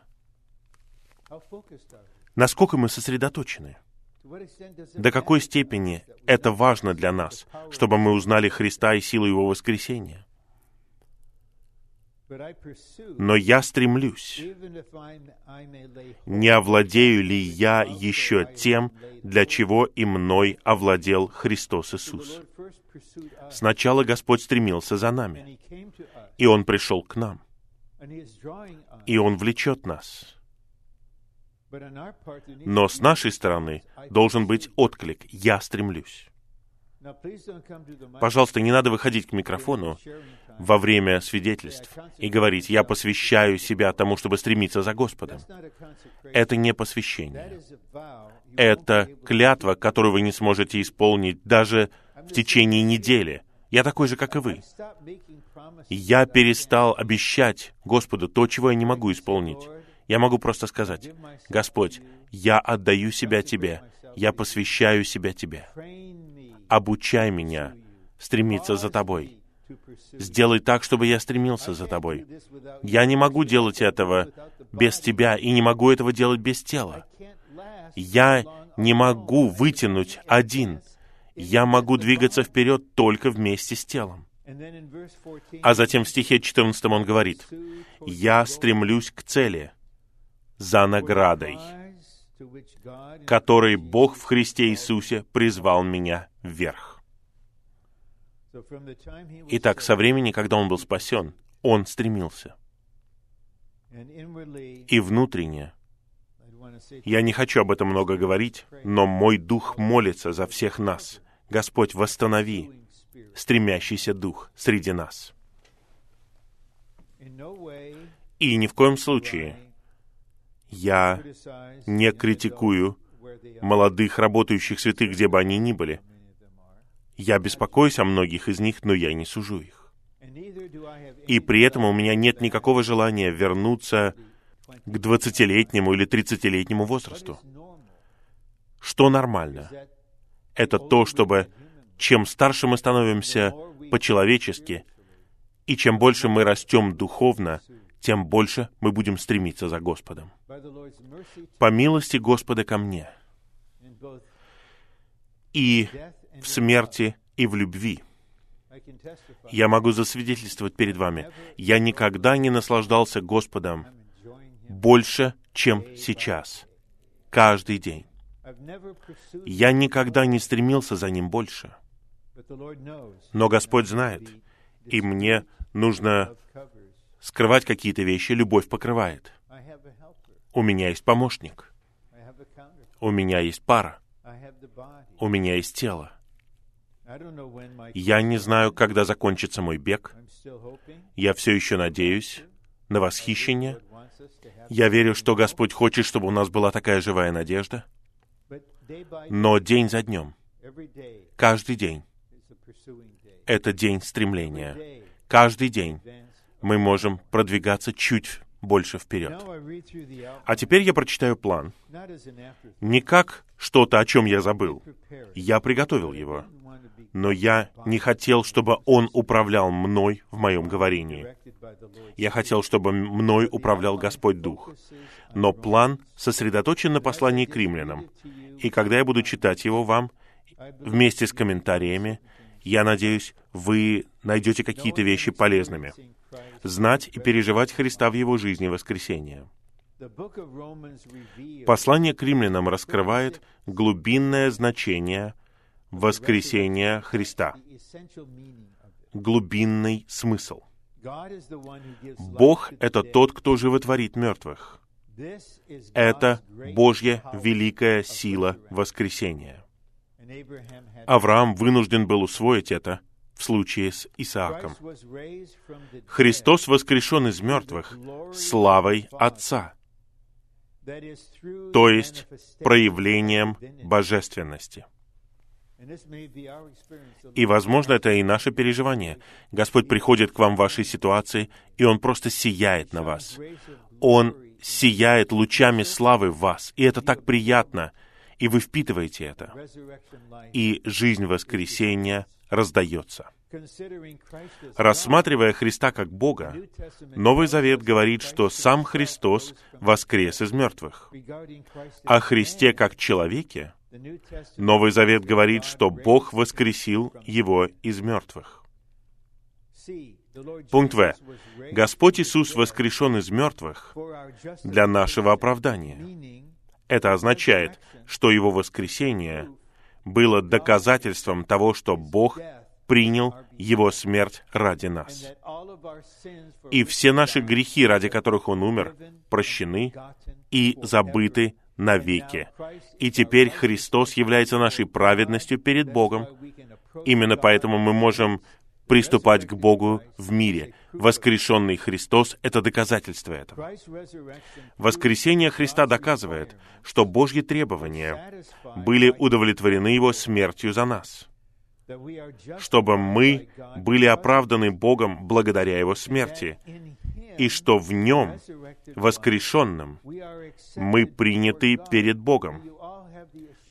Насколько мы сосредоточены? До какой степени это важно для нас, чтобы мы узнали Христа и силу Его воскресения? Но я стремлюсь, не овладею ли я еще тем, для чего и мной овладел Христос Иисус. Сначала Господь стремился за нами, и Он пришел к нам, и Он влечет нас. Но с нашей стороны должен быть отклик. «Я стремлюсь». Пожалуйста, не надо выходить к микрофону во время свидетельств и говорить, я посвящаю себя тому, чтобы стремиться за Господом. Это не посвящение. Это клятва, которую вы не сможете исполнить даже в течение недели. Я такой же, как и вы. Я перестал обещать Господу то, чего я не могу исполнить. Я могу просто сказать, Господь, я отдаю себя Тебе, я посвящаю себя Тебе. Обучай меня стремиться за Тобой. Сделай так, чтобы я стремился за Тобой. Я не могу делать этого без Тебя и не могу этого делать без тела. Я не могу вытянуть один. Я могу двигаться вперед только вместе с телом. А затем в стихе 14 он говорит, «Я стремлюсь к цели, за наградой, которой Бог в Христе Иисусе призвал меня вверх. Итак, со времени, когда он был спасен, он стремился. И внутренне, я не хочу об этом много говорить, но мой дух молится за всех нас. Господь, восстанови стремящийся дух среди нас. И ни в коем случае я не критикую молодых работающих святых, где бы они ни были. Я беспокоюсь о многих из них, но я не сужу их. И при этом у меня нет никакого желания вернуться к двадцатилетнему или тридцатилетнему возрасту. Что нормально? Это то, чтобы чем старше мы становимся по-человечески, и чем больше мы растем духовно, тем больше мы будем стремиться за Господом. По милости Господа ко мне и в смерти, и в любви. Я могу засвидетельствовать перед вами, я никогда не наслаждался Господом больше, чем сейчас, каждый день. Я никогда не стремился за Ним больше. Но Господь знает, и мне нужно скрывать какие-то вещи, любовь покрывает. У меня есть помощник. У меня есть пара. У меня есть тело. Я не знаю, когда закончится мой бег. Я все еще надеюсь на восхищение. Я верю, что Господь хочет, чтобы у нас была такая живая надежда. Но день за днем, каждый день, это день стремления. Каждый день мы можем продвигаться чуть больше вперед. А теперь я прочитаю план. Не как что-то, о чем я забыл. Я приготовил его. Но я не хотел, чтобы он управлял мной в моем говорении. Я хотел, чтобы мной управлял Господь Дух. Но план сосредоточен на послании к римлянам. И когда я буду читать его вам, вместе с комментариями, я надеюсь, вы найдете какие-то вещи полезными знать и переживать Христа в его жизни воскресения. Послание к римлянам раскрывает глубинное значение воскресения Христа, глубинный смысл. Бог — это тот, кто животворит мертвых. Это Божья великая сила воскресения. Авраам вынужден был усвоить это в случае с Исааком. Христос воскрешен из мертвых славой Отца, то есть проявлением божественности. И, возможно, это и наше переживание. Господь приходит к вам в вашей ситуации, и Он просто сияет на вас. Он сияет лучами славы в вас, и это так приятно, и вы впитываете это. И жизнь воскресения раздается. Рассматривая Христа как Бога, Новый Завет говорит, что сам Христос воскрес из мертвых. О Христе как человеке Новый Завет говорит, что Бог воскресил его из мертвых. Пункт В. Господь Иисус воскрешен из мертвых для нашего оправдания. Это означает, что Его воскресение было доказательством того, что Бог принял Его смерть ради нас. И все наши грехи, ради которых Он умер, прощены и забыты навеки. И теперь Христос является нашей праведностью перед Богом. Именно поэтому мы можем приступать к Богу в мире. Воскрешенный Христос — это доказательство этого. Воскресение Христа доказывает, что Божьи требования были удовлетворены Его смертью за нас, чтобы мы были оправданы Богом благодаря Его смерти, и что в Нем, воскрешенном, мы приняты перед Богом.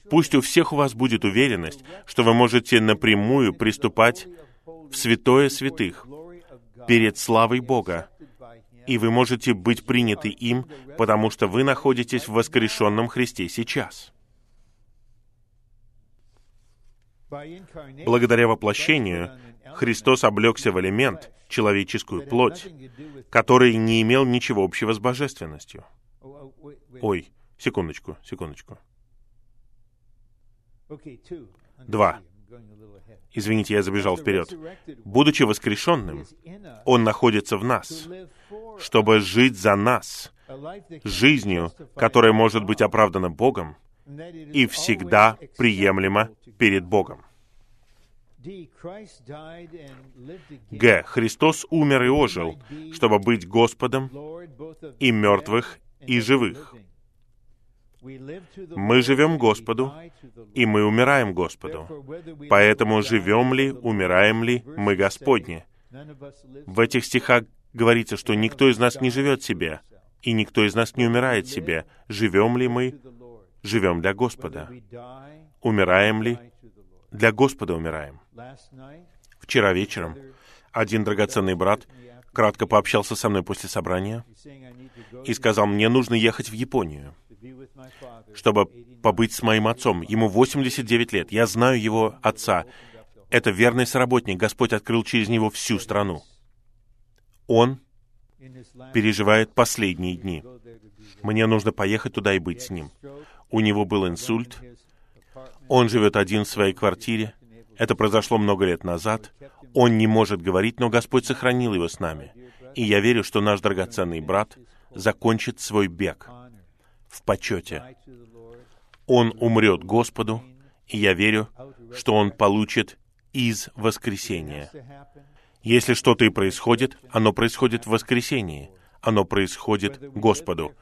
Пусть у всех у вас будет уверенность, что вы можете напрямую приступать в святое святых перед славой Бога, и вы можете быть приняты им, потому что вы находитесь в воскрешенном Христе сейчас. Благодаря воплощению Христос облегся в элемент, человеческую плоть, который не имел ничего общего с божественностью. Ой, секундочку, секундочку. Два. Извините, я забежал вперед. Будучи воскрешенным, Он находится в нас, чтобы жить за нас, жизнью, которая может быть оправдана Богом и всегда приемлема перед Богом. Г. Христос умер и ожил, чтобы быть Господом и мертвых, и живых. Мы живем Господу, и мы умираем Господу. Поэтому живем ли, умираем ли, мы Господни. В этих стихах говорится, что никто из нас не живет себе, и никто из нас не умирает себе. Живем ли мы? Живем для Господа. Умираем ли? Для Господа умираем. Вчера вечером один драгоценный брат кратко пообщался со мной после собрания и сказал, мне нужно ехать в Японию чтобы побыть с моим отцом. Ему 89 лет. Я знаю его отца. Это верный соработник. Господь открыл через него всю страну. Он переживает последние дни. Мне нужно поехать туда и быть с ним. У него был инсульт. Он живет один в своей квартире. Это произошло много лет назад. Он не может говорить, но Господь сохранил его с нами. И я верю, что наш драгоценный брат закончит свой бег в почете. Он умрет Господу, и я верю, что он получит из воскресения. Если что-то и происходит, оно происходит в воскресении. Оно происходит Господу.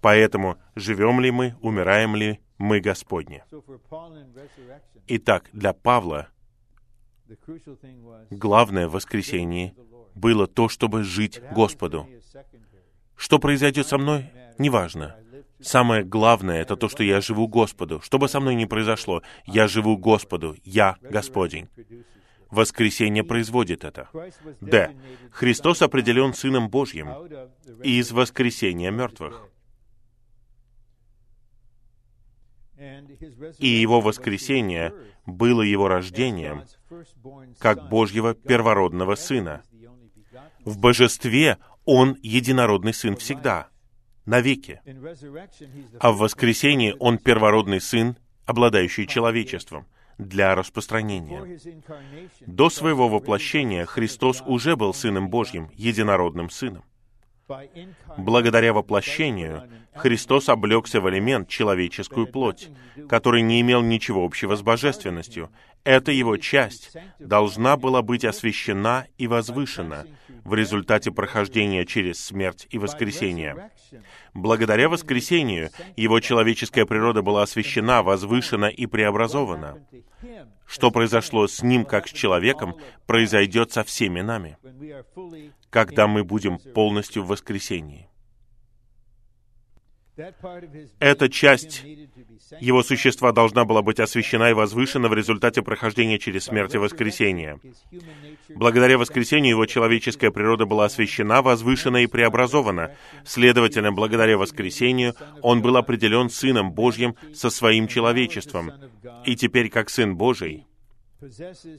Поэтому живем ли мы, умираем ли мы Господни. Итак, для Павла главное в воскресении было то, чтобы жить Господу. Что произойдет со мной, неважно. Самое главное — это то, что я живу Господу. Что бы со мной ни произошло, я живу Господу, я Господень. Воскресение производит это. Д. Христос определен Сыном Божьим из воскресения мертвых. И его воскресение было его рождением, как Божьего первородного Сына. В божестве Он единородный Сын всегда — навеки. А в воскресении Он первородный Сын, обладающий человечеством для распространения. До своего воплощения Христос уже был Сыном Божьим, единородным Сыном. Благодаря воплощению Христос облегся в элемент человеческую плоть, который не имел ничего общего с божественностью. Эта его часть должна была быть освящена и возвышена в результате прохождения через смерть и воскресение. Благодаря воскресению его человеческая природа была освящена, возвышена и преобразована. Что произошло с ним как с человеком, произойдет со всеми нами, когда мы будем полностью в воскресении. Эта часть его существа должна была быть освящена и возвышена в результате прохождения через смерть и воскресение. Благодаря воскресению его человеческая природа была освящена, возвышена и преобразована. Следовательно, благодаря воскресению он был определен Сыном Божьим со своим человечеством. И теперь, как Сын Божий,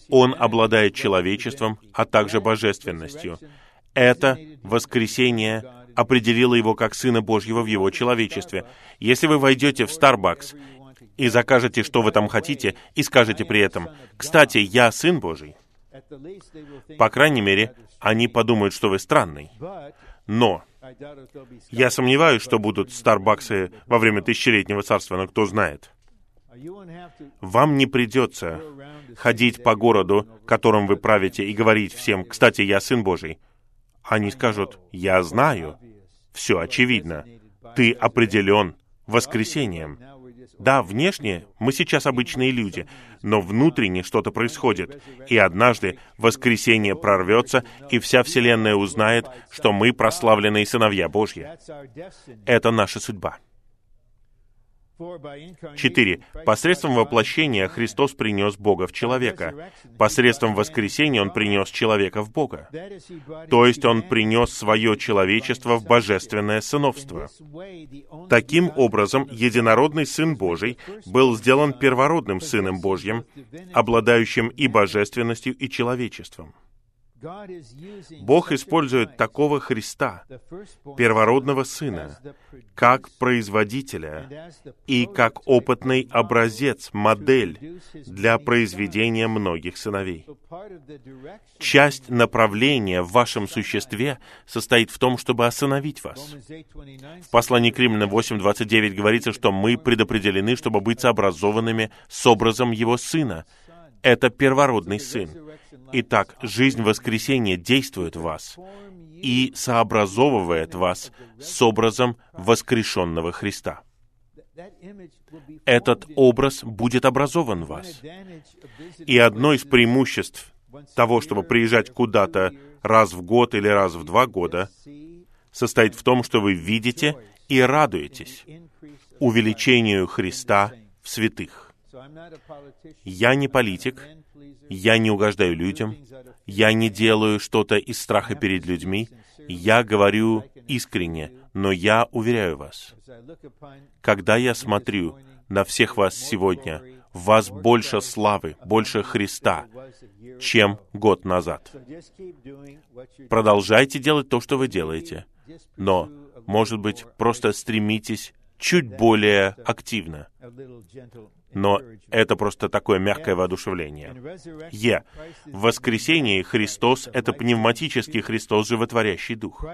он обладает человечеством, а также божественностью. Это воскресение определила его как Сына Божьего в его человечестве. Если вы войдете в Starbucks и закажете, что вы там хотите, и скажете при этом, «Кстати, я Сын Божий», по крайней мере, они подумают, что вы странный. Но я сомневаюсь, что будут Старбаксы во время тысячелетнего царства, но кто знает. Вам не придется ходить по городу, которым вы правите, и говорить всем, «Кстати, я Сын Божий». Они скажут, «Я знаю». Все очевидно. Ты определен воскресением. Да, внешне мы сейчас обычные люди, но внутренне что-то происходит. И однажды воскресение прорвется, и вся Вселенная узнает, что мы прославленные сыновья Божьи. Это наша судьба. Четыре. Посредством воплощения Христос принес Бога в человека. Посредством воскресения Он принес человека в Бога. То есть Он принес свое человечество в божественное сыновство. Таким образом, единородный Сын Божий был сделан первородным Сыном Божьим, обладающим и божественностью, и человечеством. Бог использует такого Христа, первородного Сына, как производителя и как опытный образец, модель для произведения многих сыновей. Часть направления в вашем существе состоит в том, чтобы остановить вас. В послании к Римлянам 8.29 говорится, что мы предопределены, чтобы быть сообразованными с образом Его Сына. Это первородный Сын. Итак, жизнь воскресения действует в вас и сообразовывает вас с образом воскрешенного Христа. Этот образ будет образован в вас. И одно из преимуществ того, чтобы приезжать куда-то раз в год или раз в два года, состоит в том, что вы видите и радуетесь увеличению Христа в святых. Я не политик, я не угождаю людям, я не делаю что-то из страха перед людьми, я говорю искренне, но я уверяю вас, когда я смотрю на всех вас сегодня, в вас больше славы, больше Христа, чем год назад. Продолжайте делать то, что вы делаете, но, может быть, просто стремитесь чуть более активно но это просто такое мягкое воодушевление. Е. В воскресении Христос — это пневматический Христос, животворящий Дух.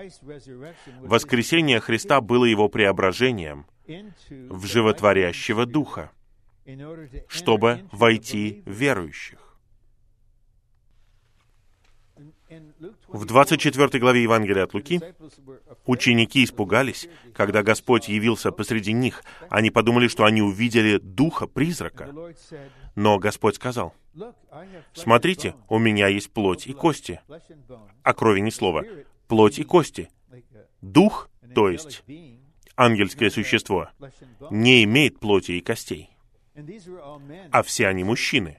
Воскресение Христа было его преображением в животворящего Духа, чтобы войти в верующих. В 24 главе Евангелия от Луки ученики испугались, когда Господь явился посреди них. Они подумали, что они увидели духа-призрака. Но Господь сказал, «Смотрите, у меня есть плоть и кости». О крови ни слова. Плоть и кости. Дух, то есть ангельское существо, не имеет плоти и костей а все они мужчины.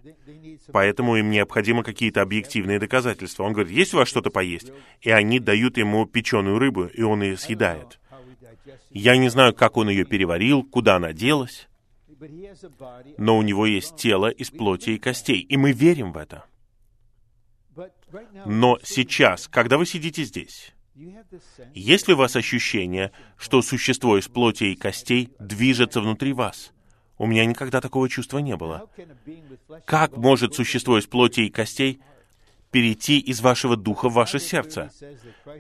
Поэтому им необходимы какие-то объективные доказательства. Он говорит, есть у вас что-то поесть? И они дают ему печеную рыбу, и он ее съедает. Я не знаю, как он ее переварил, куда она делась, но у него есть тело из плоти и костей, и мы верим в это. Но сейчас, когда вы сидите здесь, Есть ли у вас ощущение, что существо из плоти и костей движется внутри вас? У меня никогда такого чувства не было. Как может существо из плоти и костей перейти из вашего духа в ваше сердце.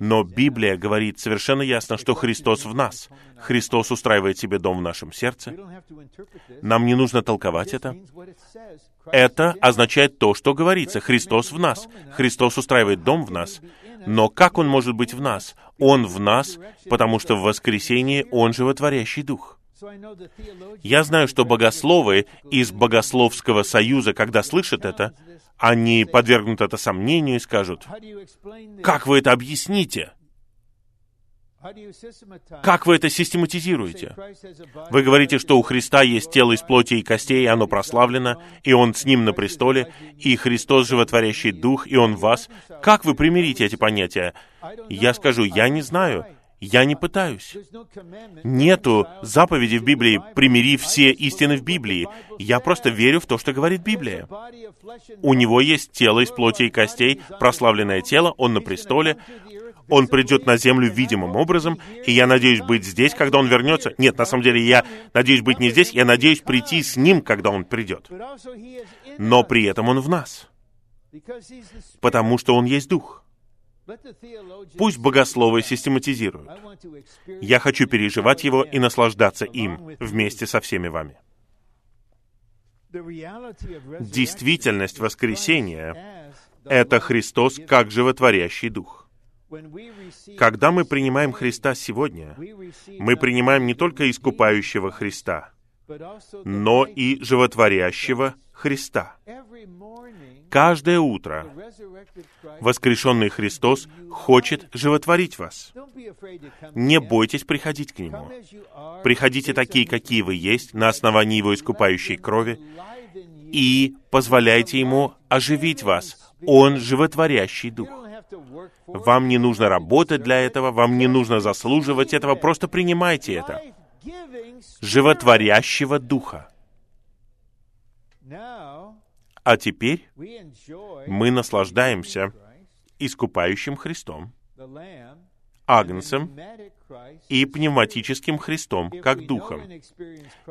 Но Библия говорит совершенно ясно, что Христос в нас. Христос устраивает себе дом в нашем сердце. Нам не нужно толковать это. Это означает то, что говорится. Христос в нас. Христос устраивает дом в нас. Но как Он может быть в нас? Он в нас, потому что в воскресении Он животворящий Дух. Я знаю, что богословы из Богословского союза, когда слышат это, они подвергнут это сомнению и скажут, как вы это объясните? Как вы это систематизируете? Вы говорите, что у Христа есть тело из плоти и костей, и оно прославлено, и Он с Ним на престоле, и Христос животворящий Дух, и Он вас. Как вы примирите эти понятия? Я скажу, я не знаю. Я не пытаюсь. Нету заповеди в Библии «примири все истины в Библии». Я просто верю в то, что говорит Библия. У него есть тело из плоти и костей, прославленное тело, он на престоле, он придет на землю видимым образом, и я надеюсь быть здесь, когда он вернется. Нет, на самом деле, я надеюсь быть не здесь, я надеюсь прийти с ним, когда он придет. Но при этом он в нас, потому что он есть Дух. Пусть богословы систематизируют. Я хочу переживать его и наслаждаться им вместе со всеми вами. Действительность воскресения — это Христос как животворящий Дух. Когда мы принимаем Христа сегодня, мы принимаем не только искупающего Христа, но и животворящего Христа. Каждое утро воскрешенный Христос хочет животворить вас. Не бойтесь приходить к Нему. Приходите такие, какие вы есть, на основании Его искупающей крови, и позволяйте Ему оживить вас. Он животворящий Дух. Вам не нужно работать для этого, вам не нужно заслуживать этого, просто принимайте это. Животворящего Духа. А теперь мы наслаждаемся искупающим Христом, Агнцем и пневматическим Христом, как Духом.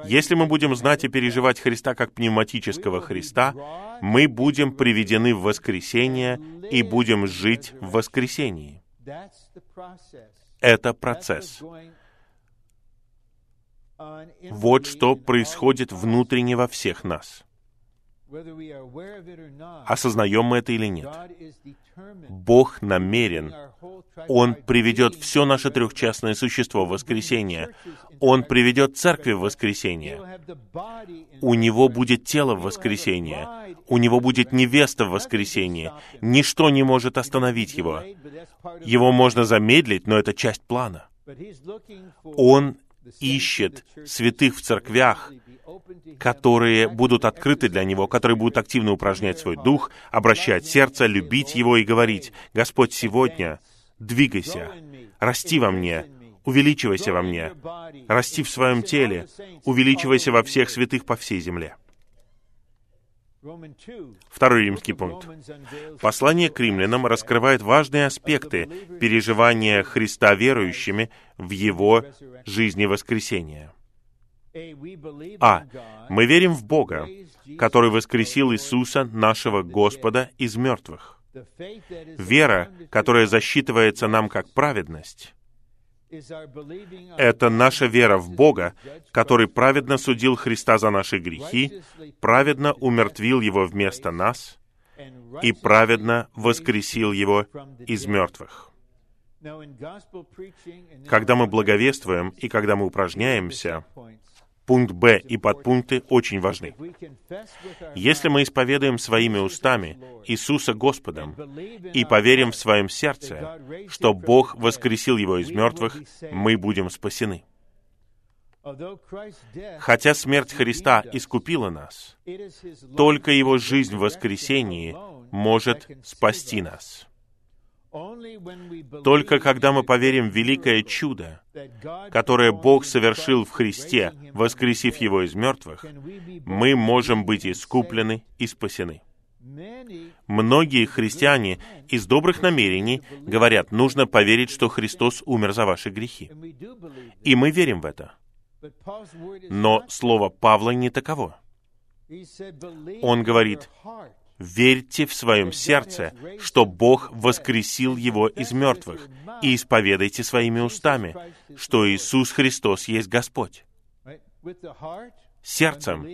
Если мы будем знать и переживать Христа как пневматического Христа, мы будем приведены в воскресение и будем жить в воскресении. Это процесс. Вот что происходит внутренне во всех нас. Осознаем мы это или нет? Бог намерен. Он приведет все наше трехчастное существо в воскресенье. Он приведет церкви в воскресенье. У него будет тело в воскресенье. У него будет невеста в воскресенье. Ничто не может остановить его. Его можно замедлить, но это часть плана. Он ищет святых в церквях, которые будут открыты для Него, которые будут активно упражнять свой дух, обращать сердце, любить Его и говорить, «Господь, сегодня двигайся, расти во мне, увеличивайся во мне, расти в своем теле, увеличивайся во всех святых по всей земле». Второй римский пункт. Послание к римлянам раскрывает важные аспекты переживания Христа верующими в Его жизни воскресения. А. Мы верим в Бога, который воскресил Иисуса, нашего Господа, из мертвых. Вера, которая засчитывается нам как праведность, это наша вера в Бога, который праведно судил Христа за наши грехи, праведно умертвил Его вместо нас и праведно воскресил Его из мертвых. Когда мы благовествуем и когда мы упражняемся, пункт Б и подпункты очень важны. Если мы исповедуем своими устами Иисуса Господом и поверим в своем сердце, что Бог воскресил Его из мертвых, мы будем спасены. Хотя смерть Христа искупила нас, только Его жизнь в воскресении может спасти нас. Только когда мы поверим в великое чудо, которое Бог совершил в Христе, воскресив Его из мертвых, мы можем быть искуплены и спасены. Многие христиане из добрых намерений говорят, нужно поверить, что Христос умер за ваши грехи. И мы верим в это. Но слово Павла не таково. Он говорит, верьте в своем сердце, что Бог воскресил его из мертвых, и исповедайте своими устами, что Иисус Христос есть Господь. Сердцем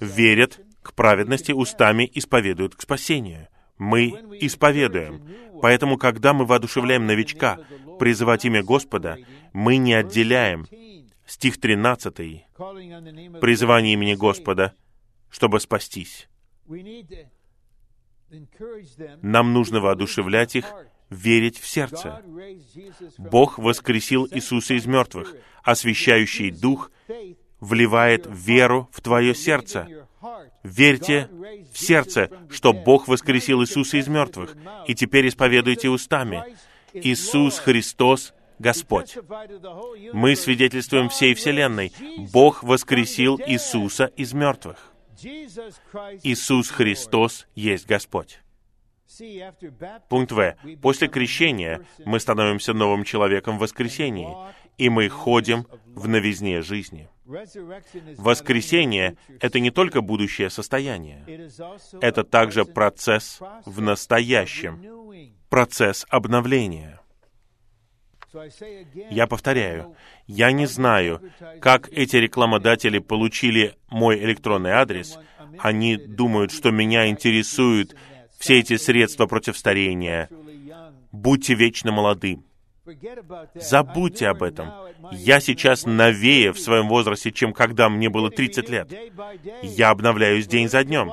верят к праведности, устами исповедуют к спасению. Мы исповедуем. Поэтому, когда мы воодушевляем новичка призывать имя Господа, мы не отделяем стих 13, призывание имени Господа, чтобы спастись. Нам нужно воодушевлять их, верить в сердце. Бог воскресил Иисуса из мертвых. Освящающий Дух вливает веру в твое сердце. Верьте в сердце, что Бог воскресил Иисуса из мертвых, и теперь исповедуйте устами. Иисус Христос Господь. Мы свидетельствуем всей Вселенной. Бог воскресил Иисуса из мертвых. Иисус Христос есть Господь. Пункт В. После крещения мы становимся новым человеком в воскресении, и мы ходим в новизне жизни. Воскресение — это не только будущее состояние, это также процесс в настоящем, процесс обновления. Я повторяю, я не знаю, как эти рекламодатели получили мой электронный адрес. Они думают, что меня интересуют все эти средства против старения. Будьте вечно молодым. Забудьте об этом. Я сейчас новее в своем возрасте, чем когда мне было 30 лет. Я обновляюсь день за днем.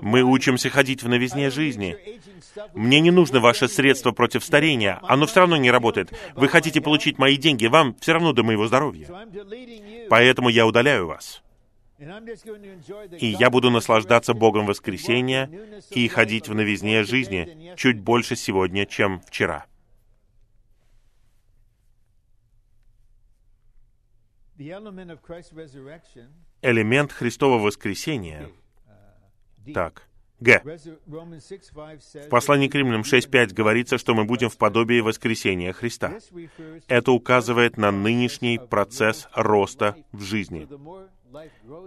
Мы учимся ходить в новизне жизни. Мне не нужно ваше средство против старения. Оно все равно не работает. Вы хотите получить мои деньги, вам все равно до моего здоровья. Поэтому я удаляю вас. И я буду наслаждаться Богом воскресения и ходить в новизне жизни чуть больше сегодня, чем вчера. Элемент Христова воскресения. Так, Г. В послании к Римлянам 6.5 говорится, что мы будем в подобии воскресения Христа. Это указывает на нынешний процесс роста в жизни.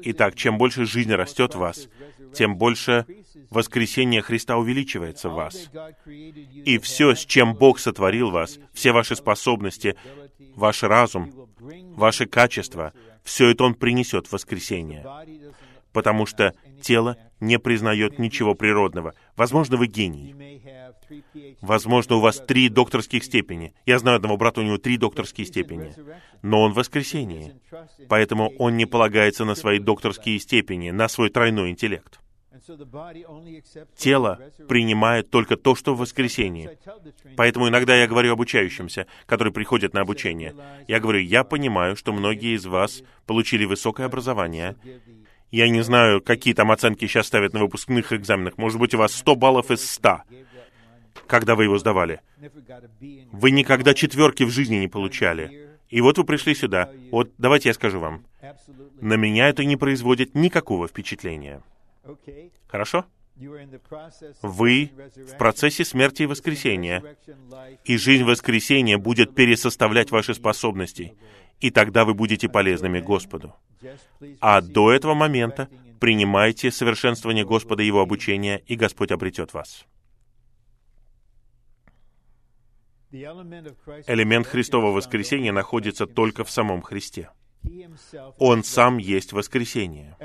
Итак, чем больше жизнь растет в вас, тем больше воскресение Христа увеличивается в вас. И все, с чем Бог сотворил вас, все ваши способности, ваш разум, ваши качества, все это Он принесет в воскресение. Потому что тело не признает ничего природного. Возможно, вы гений. Возможно, у вас три докторских степени. Я знаю одного брата, у него три докторские степени. Но он в воскресении. Поэтому он не полагается на свои докторские степени, на свой тройной интеллект. Тело принимает только то, что в воскресении. Поэтому иногда я говорю обучающимся, которые приходят на обучение. Я говорю, я понимаю, что многие из вас получили высокое образование. Я не знаю, какие там оценки сейчас ставят на выпускных экзаменах. Может быть, у вас 100 баллов из 100, когда вы его сдавали. Вы никогда четверки в жизни не получали. И вот вы пришли сюда. Вот давайте я скажу вам. На меня это не производит никакого впечатления. Хорошо? Вы в процессе смерти и воскресения, и жизнь воскресения будет пересоставлять ваши способности, и тогда вы будете полезными Господу. А до этого момента принимайте совершенствование Господа и Его обучение, и Господь обретет вас. Элемент Христового воскресения находится только в самом Христе. Он сам есть воскресение.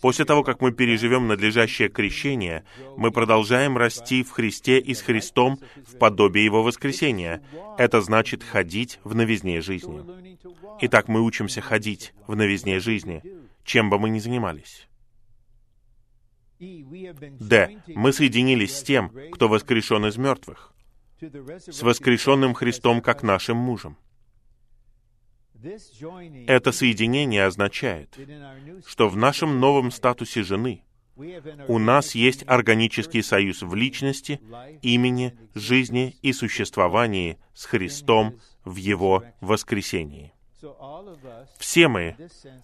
После того, как мы переживем надлежащее крещение, мы продолжаем расти в Христе и с Христом в подобие Его воскресения. Это значит ходить в новизне жизни. Итак, мы учимся ходить в новизне жизни, чем бы мы ни занимались. Д. Мы соединились с тем, кто воскрешен из мертвых, с воскрешенным Христом как нашим мужем. Это соединение означает, что в нашем новом статусе жены у нас есть органический союз в личности, имени, жизни и существовании с Христом в Его воскресении. Все мы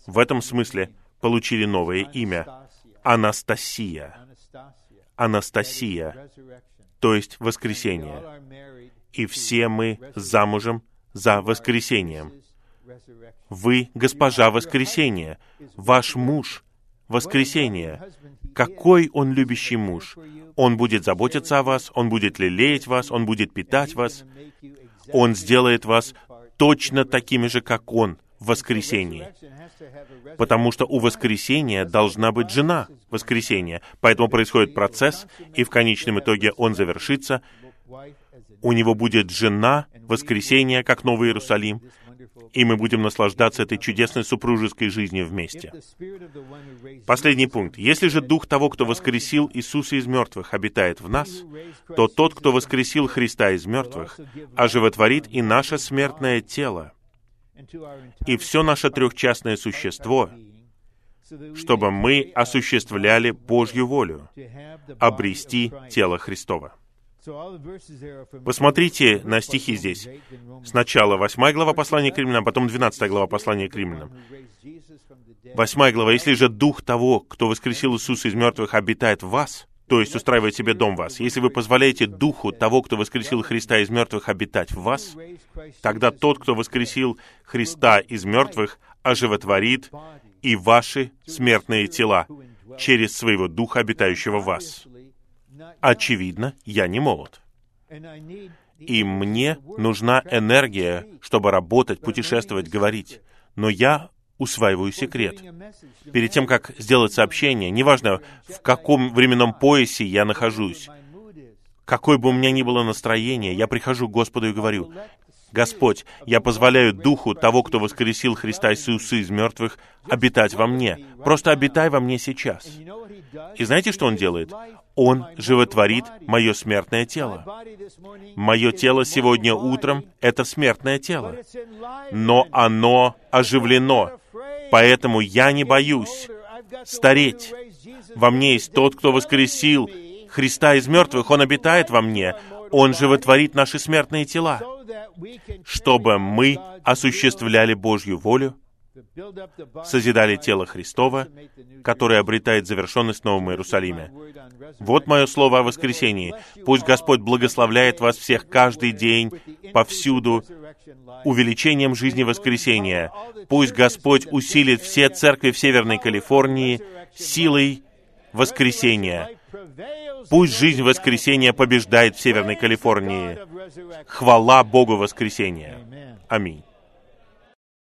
в этом смысле получили новое имя — Анастасия. Анастасия, то есть воскресение. И все мы замужем за воскресением. Вы, госпожа воскресение, ваш муж воскресение. Какой он любящий муж! Он будет заботиться о вас, он будет лелеять вас, он будет питать вас, он сделает вас точно такими же, как он в воскресении. Потому что у воскресения должна быть жена воскресения. Поэтому происходит процесс, и в конечном итоге он завершится. У него будет жена воскресения, как Новый Иерусалим, и мы будем наслаждаться этой чудесной супружеской жизнью вместе. Последний пункт. Если же Дух того, кто воскресил Иисуса из мертвых, обитает в нас, то тот, кто воскресил Христа из мертвых, оживотворит и наше смертное тело, и все наше трехчастное существо, чтобы мы осуществляли Божью волю, обрести тело Христова. Посмотрите на стихи здесь. Сначала 8 глава послания к римлянам, потом 12 глава послания к римлянам. 8 глава. «Если же Дух того, кто воскресил Иисуса из мертвых, обитает в вас, то есть устраивает себе дом в вас, если вы позволяете Духу того, кто воскресил Христа из мертвых, обитать в вас, тогда тот, кто воскресил Христа из мертвых, оживотворит и ваши смертные тела через своего Духа, обитающего в вас. Очевидно, я не молод. И мне нужна энергия, чтобы работать, путешествовать, говорить. Но я усваиваю секрет. Перед тем, как сделать сообщение, неважно, в каком временном поясе я нахожусь, какое бы у меня ни было настроение, я прихожу к Господу и говорю, Господь, я позволяю Духу того, кто воскресил Христа Иисуса из мертвых, обитать во мне. Просто обитай во мне сейчас. И знаете, что Он делает? Он животворит мое смертное тело. Мое тело сегодня утром — это смертное тело. Но оно оживлено. Поэтому я не боюсь стареть. Во мне есть тот, кто воскресил Христа из мертвых. Он обитает во мне. Он животворит наши смертные тела, чтобы мы осуществляли Божью волю, созидали тело Христова, которое обретает завершенность в Новом Иерусалиме. Вот мое слово о воскресении. Пусть Господь благословляет вас всех каждый день, повсюду, увеличением жизни воскресения. Пусть Господь усилит все церкви в Северной Калифорнии силой воскресения. Пусть жизнь воскресения побеждает в Северной Калифорнии. Хвала Богу воскресения. Аминь.